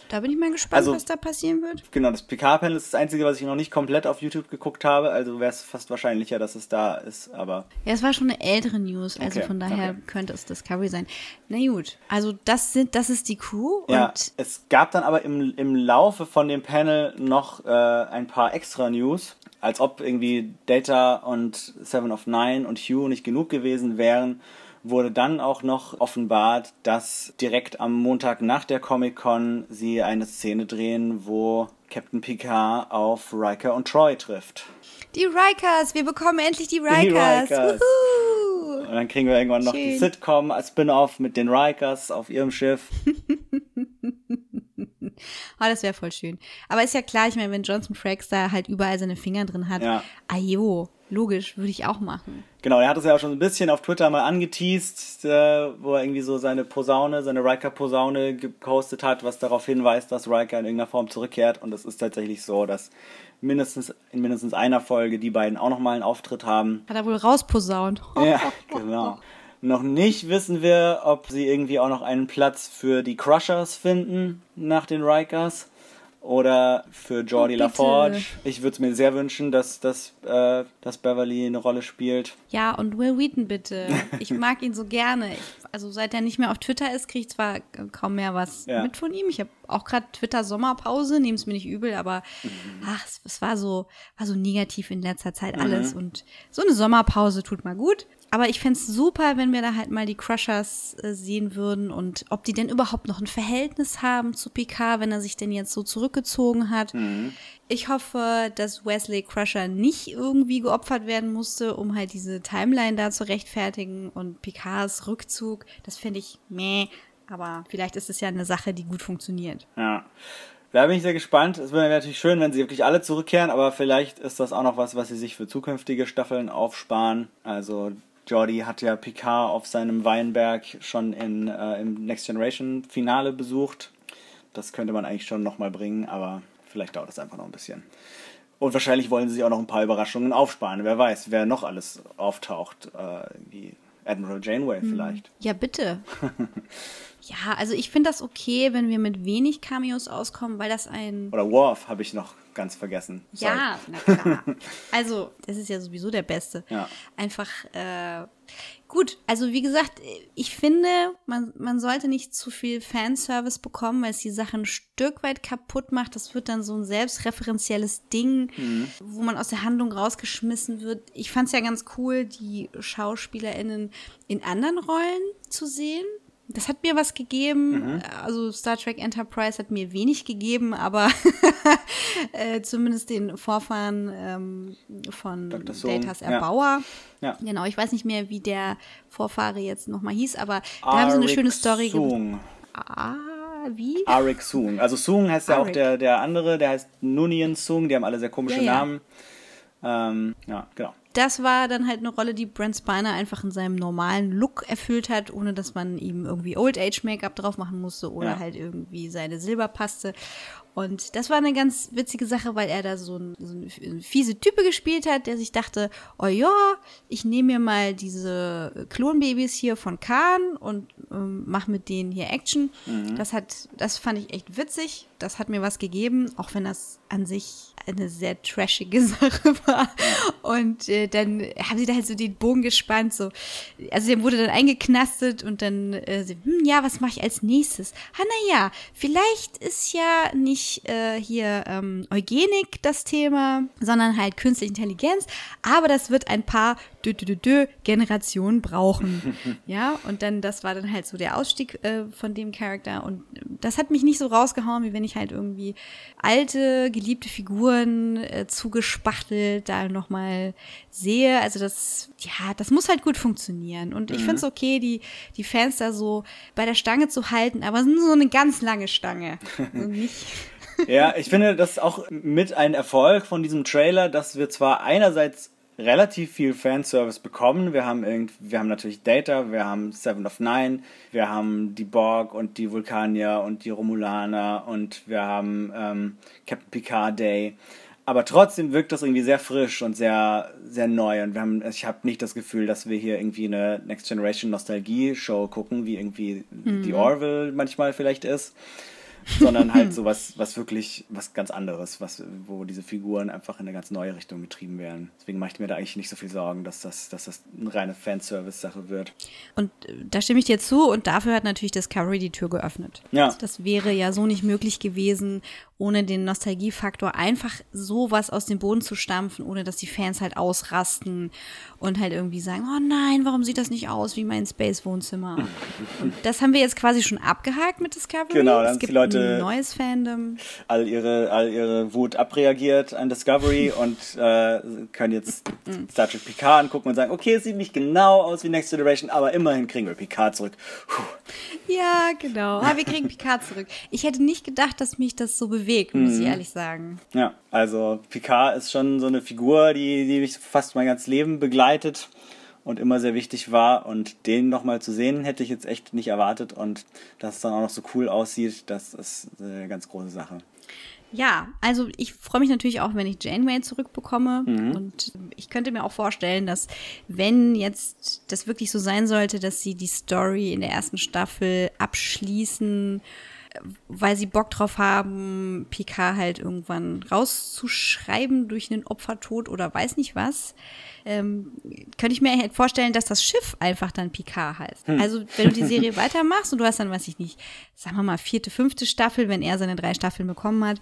Da bin ich mal gespannt, Also- was da passieren wird. Genau, das PK-Panel ist das Einzige, was ich noch nicht komplett auf YouTube geguckt habe, also wäre es fast wahrscheinlicher, dass es da ist, aber Ja, es war schon eine ältere News, also Okay, von daher okay. könnte es Discovery sein. Na gut, also das sind, das ist die Crew Ja, es gab dann aber im, im Laufe von dem Panel noch äh, ein paar extra News, als ob irgendwie Data und Seven of Nine und Nicht genug gewesen wären, wurde dann auch noch offenbart, dass direkt am Montag nach der Comic-Con sie eine Szene drehen, wo Captain Picard auf Riker und Troy trifft. die Rikers, wir bekommen endlich die Rikers. Rikers. Wuhu. Und dann kriegen wir irgendwann noch die Schön. Sitcom als Spin-off mit den Rikers auf ihrem Schiff. [laughs] Ah, das wäre voll schön. Aber ist ja klar, ich meine, wenn Johnson Frakes da halt überall seine Finger drin hat, Ja. ajo, logisch, würde ich auch machen. Genau, er hat es ja auch schon ein bisschen auf Twitter mal angeteased, äh, wo er irgendwie so seine Posaune, seine Riker-Posaune gepostet hat, was darauf hinweist, dass Riker in irgendeiner Form zurückkehrt. Und es ist tatsächlich so, dass mindestens in mindestens einer Folge die beiden auch nochmal einen Auftritt haben. Hat er wohl rausposaunt. [laughs] Ja, genau. Noch nicht wissen wir, ob sie irgendwie auch noch einen Platz für die Crushers finden nach den Rikers oder für Jordi Oh. LaForge. Ich würde es mir sehr wünschen, dass, dass, äh, dass Beverly eine Rolle spielt. Ja, und Will Wheaton bitte. Ich mag ihn so gerne. Ich, also seit er nicht mehr auf Twitter ist, kriege ich zwar kaum mehr was Ja. mit von ihm. Ich habe auch gerade Twitter-Sommerpause, nehme es mir nicht übel, aber Mhm. ach, es, es war so, war so negativ in letzter Zeit alles. Und so eine Sommerpause tut mal gut. Aber ich fänd's super, wenn wir da halt mal die Crushers äh, sehen würden und ob die denn überhaupt noch ein Verhältnis haben zu Picard, wenn er sich denn jetzt so zurückgezogen hat. Ich hoffe, dass Wesley Crusher nicht irgendwie geopfert werden musste, um halt diese Timeline da zu rechtfertigen und Picards Rückzug. Das finde ich meh, aber vielleicht ist es ja eine Sache, die gut funktioniert. Ja. Da bin ich sehr gespannt. Es wäre natürlich schön, wenn sie wirklich alle zurückkehren, aber vielleicht ist das auch noch was, was sie sich für zukünftige Staffeln aufsparen. Also Jordi hat ja Picard auf seinem Weinberg schon in, äh, im Next Generation Finale besucht. Das könnte man eigentlich schon nochmal bringen, aber vielleicht dauert das einfach noch ein bisschen. Und wahrscheinlich wollen sie sich auch noch ein paar Überraschungen aufsparen. Wer weiß, wer noch alles auftaucht, äh, Admiral Janeway vielleicht. Ja, bitte. [laughs] ja, also ich finde das okay, wenn wir mit wenig Cameos auskommen, weil das ein. Oder Worf habe ich noch ganz vergessen. Sorry. Ja, na klar. [laughs] Also, das ist ja sowieso der Beste. Ja. Einfach, äh, gut. Also, wie gesagt, ich finde, man, man sollte nicht zu viel Fanservice bekommen, weil es die Sache ein Stück weit kaputt macht. Das wird dann so ein selbstreferenzielles Ding, wo man aus der Handlung rausgeschmissen wird. Ich fand es ja ganz cool, die SchauspielerInnen in anderen Rollen zu sehen. Das hat mir was gegeben. Also Star Trek Enterprise hat mir wenig gegeben, aber [laughs] äh, zumindest den Vorfahren ähm, von Datas ja. Erbauer. Ja. Genau, ich weiß nicht mehr, wie der Vorfahre jetzt nochmal hieß, aber da haben sie eine Arik schöne Story gemacht. Ah, wie? Arik Soong. Also Soong heißt ja auch Arik. der, der andere, der heißt Nunien Soong, die haben alle sehr komische Ja, ja. Namen. Ähm, ja, genau. Das war dann halt eine Rolle, die Brent Spiner einfach in seinem normalen Look erfüllt hat, ohne dass man ihm irgendwie Old Age Make-up drauf machen musste oder Ja. halt irgendwie seine Silberpaste. Und das war eine ganz witzige Sache, weil er da so, ein, so eine fiese Type gespielt hat, der sich dachte, oh ja, ich nehme mir mal diese Klonbabys hier von Khan und ähm, mach mit denen hier Action. Das hat, das fand ich echt witzig. Das hat mir was gegeben, auch wenn das an sich eine sehr trashige [laughs] Sache war. Und äh, dann haben sie da halt so den Bogen gespannt, so. Also der wurde dann eingeknastet und dann, äh, sie, hm, ja, was mache ich als nächstes? Ah, na ja, vielleicht ist ja nicht äh, hier ähm, Eugenik das Thema, sondern halt künstliche Intelligenz. Aber das wird ein paar dö, dö, dö, dö Generationen brauchen. [laughs] ja, und dann, das war dann halt so der Ausstieg äh, von dem Charakter. Und das hat mich nicht so rausgehauen, wie wenn ich halt irgendwie alte, geliebte Figuren äh, zugespachtelt da nochmal sehe. Also das, ja, das muss halt gut funktionieren. Und ich finde es okay, die, die Fans da so bei der Stange zu halten, aber nur so eine ganz lange Stange. [laughs] Und nicht. Ja, ich finde das auch mit ein Erfolg von diesem Trailer, dass wir zwar einerseits relativ viel Fanservice bekommen. Wir haben irgend, wir haben natürlich Data, wir haben Seven of Nine, wir haben die Borg und die Vulkanier und die Romulaner und wir haben ähm, Captain Picard Day. Aber trotzdem wirkt das irgendwie sehr frisch und sehr, sehr neu. Und wir haben, ich habe nicht das Gefühl, dass wir hier irgendwie eine Next Generation Nostalgie Show gucken, wie irgendwie die Orville manchmal vielleicht ist [laughs] sondern halt so was, was wirklich was ganz anderes, was, wo diese Figuren einfach in eine ganz neue Richtung getrieben werden. Deswegen mache ich mir da eigentlich nicht so viel Sorgen, dass das, dass das eine reine Fanservice-Sache wird. Und äh, da stimme ich dir zu und dafür hat natürlich Discovery die Tür geöffnet. Ja. Also Das wäre ja so nicht möglich gewesen, ohne den Nostalgiefaktor einfach sowas aus dem Boden zu stampfen, ohne dass die Fans halt ausrasten und halt irgendwie sagen, oh nein, warum sieht das nicht aus wie mein Space-Wohnzimmer? [laughs] und das haben wir jetzt quasi schon abgehakt mit Discovery. Genau, dann es haben die gibt Leute- ein neues Fandom. All ihre, all ihre Wut abreagiert an Discovery [laughs] und äh, können jetzt Star Trek Picard angucken und sagen, okay, es sieht nicht genau aus wie Next Generation, aber immerhin kriegen wir Picard zurück. Puh. Ja, genau. Ah, wir kriegen Picard zurück. Ich hätte nicht gedacht, dass mich das so bewegt, muss Mhm. ich ehrlich sagen. Ja, also Picard ist schon so eine Figur, die, die mich fast mein ganzes Leben begleitet und immer sehr wichtig war. Und den nochmal zu sehen, hätte ich jetzt echt nicht erwartet. Und dass es dann auch noch so cool aussieht, das ist eine ganz große Sache. Ja, also ich freue mich natürlich auch, wenn ich Janeway zurückbekomme. Mhm. Und ich könnte mir auch vorstellen, dass wenn jetzt das wirklich so sein sollte, dass sie die Story in der ersten Staffel abschließen, weil sie Bock drauf haben, Picard halt irgendwann rauszuschreiben durch einen Opfertod oder weiß nicht was, ähm, könnte ich mir halt vorstellen, dass das Schiff einfach dann Picard heißt. Also wenn du die [laughs] Serie weitermachst und du hast dann, weiß ich nicht, sagen wir mal vierte, fünfte Staffel, wenn er seine drei Staffeln bekommen hat,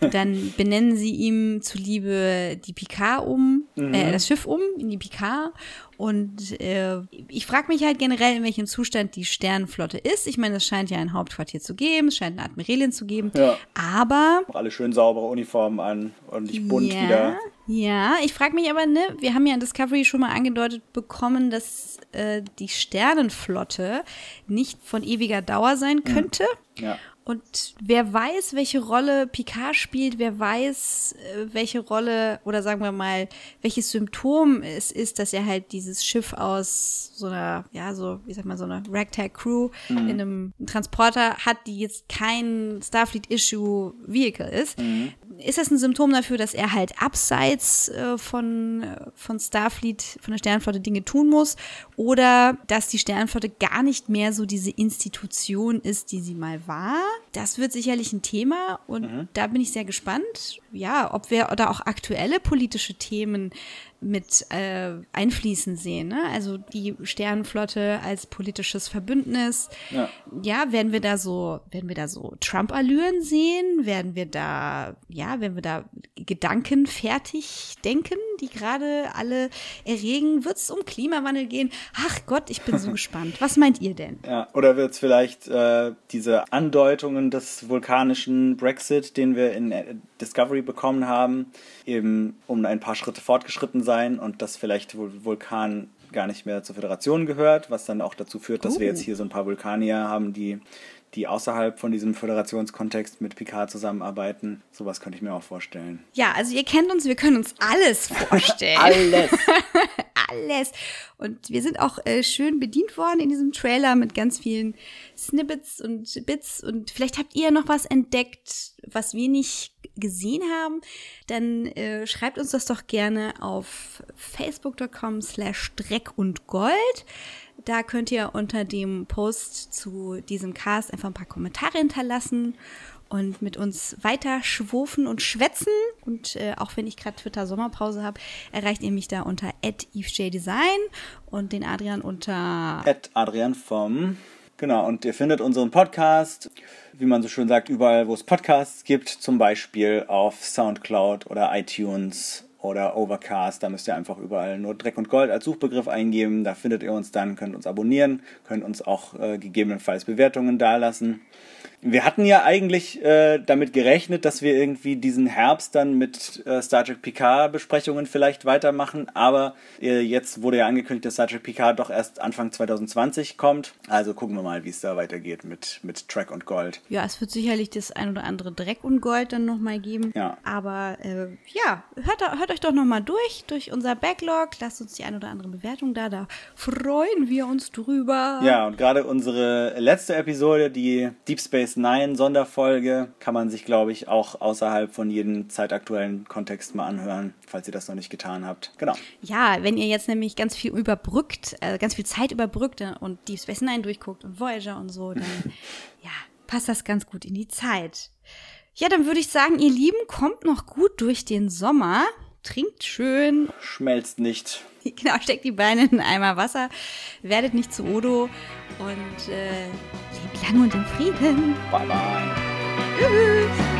[laughs] dann benennen sie ihm zuliebe die Picard um, äh, das Schiff um in die Picard. Und äh, ich frage mich halt generell, in welchem Zustand die Sternenflotte ist. Ich meine, es scheint ja ein Hauptquartier zu geben, es scheint eine Admiralin zu geben. Ja. Aber Auch alle schön saubere Uniformen an und nicht bunt ja, wieder. Ja, ich frage mich aber, ne, wir haben ja in Discovery schon mal angedeutet bekommen, dass äh, die Sternenflotte nicht von ewiger Dauer sein könnte. Ja. Und wer weiß, welche Rolle Picard spielt, wer weiß, äh, welche Rolle oder sagen wir mal, welches Symptom es ist, dass er halt dieses Schiff aus so einer, ja, so, wie sag mal, so einer Ragtag-Crew in einem Transporter hat, die jetzt kein Starfleet-Issue-Vehicle ist. Ist das ein Symptom dafür, dass er halt abseits äh, von, äh, von Starfleet, von der Sternenflotte Dinge tun muss? Oder dass die Sternenflotte gar nicht mehr so diese Institution ist, die sie mal war? Das wird sicherlich ein Thema und da bin ich sehr gespannt, ja, ob wir da auch aktuelle politische Themen mit äh, einfließen sehen. Ne? Also die Sternenflotte als politisches Verbündnis. Ja. ja, werden wir da so, werden wir da so Trump-Allüren sehen? Werden wir da, ja, werden wir da Gedanken fertig denken, die gerade alle erregen? Wird es um Klimawandel gehen? Ach Gott, ich bin so [laughs] gespannt. Was meint ihr denn? Ja, oder wird es vielleicht äh, diese Andeutungen des vulkanischen Brexit, den wir in äh, Discovery bekommen haben, eben um ein paar Schritte fortgeschritten sein und dass vielleicht Vul- Vulkan gar nicht mehr zur Föderation gehört, was dann auch dazu führt, dass wir Oh. jetzt hier so ein paar Vulkanier haben, die die außerhalb von diesem Föderationskontext mit Picard zusammenarbeiten. Sowas könnte ich mir auch vorstellen. Ja, also ihr kennt uns, wir können uns alles [laughs] vorstellen. Alles! [laughs] alles. Und wir sind auch äh, schön bedient worden in diesem Trailer mit ganz vielen Snippets und Bits. Und vielleicht habt ihr noch was entdeckt, was wir nicht gesehen haben. Dann äh, schreibt uns das doch gerne auf facebook.com slash Dreck und Gold. Da könnt ihr unter dem Post zu diesem Cast einfach ein paar Kommentare hinterlassen und mit uns weiter schwufen und schwätzen. Und äh, auch wenn ich gerade Twitter Sommerpause habe, erreicht ihr mich da unter @evejdesign und den Adrian unter Adrian vom. Genau, und ihr findet unseren Podcast, wie man so schön sagt, überall, wo es Podcasts gibt, zum Beispiel auf Soundcloud oder iTunes oder Overcast. Da müsst ihr einfach überall nur Dreck und Gold als Suchbegriff eingeben. Da findet ihr uns dann, könnt uns abonnieren, könnt uns auch äh, gegebenenfalls Bewertungen dalassen. Wir hatten ja eigentlich äh, damit gerechnet, dass wir irgendwie diesen Herbst dann mit äh, Star Trek Picard Besprechungen vielleicht weitermachen, aber äh, jetzt wurde ja angekündigt, dass Star Trek Picard doch erst Anfang 2020 kommt. Also gucken wir mal, wie es da weitergeht mit, mit Track und Gold. Ja, es wird sicherlich das ein oder andere Dreck und Gold dann nochmal geben. Ja. Aber äh, ja, hört, hört euch doch nochmal durch, durch unser Backlog. Lasst uns die ein oder andere Bewertung da. Da freuen wir uns drüber. Ja, und gerade unsere letzte Episode, die Deep Space Nine Sonderfolge, kann man sich, glaube ich, auch außerhalb von jedem zeitaktuellen Kontext mal anhören, falls ihr das noch nicht getan habt. Genau. Ja, wenn ihr jetzt nämlich ganz viel überbrückt, äh, ganz viel Zeit überbrückt äh, und Deep Space Nine durchguckt und Voyager und so, dann [laughs] ja, passt das ganz gut in die Zeit. Ja, dann würde ich sagen, ihr Lieben, kommt noch gut durch den Sommer. Trinkt schön, Schmelzt nicht. [laughs] genau, steckt die Beine in einen Eimer Wasser, werdet nicht zu Odo und äh, lebt lang und in Frieden. Bye bye. Tschüss.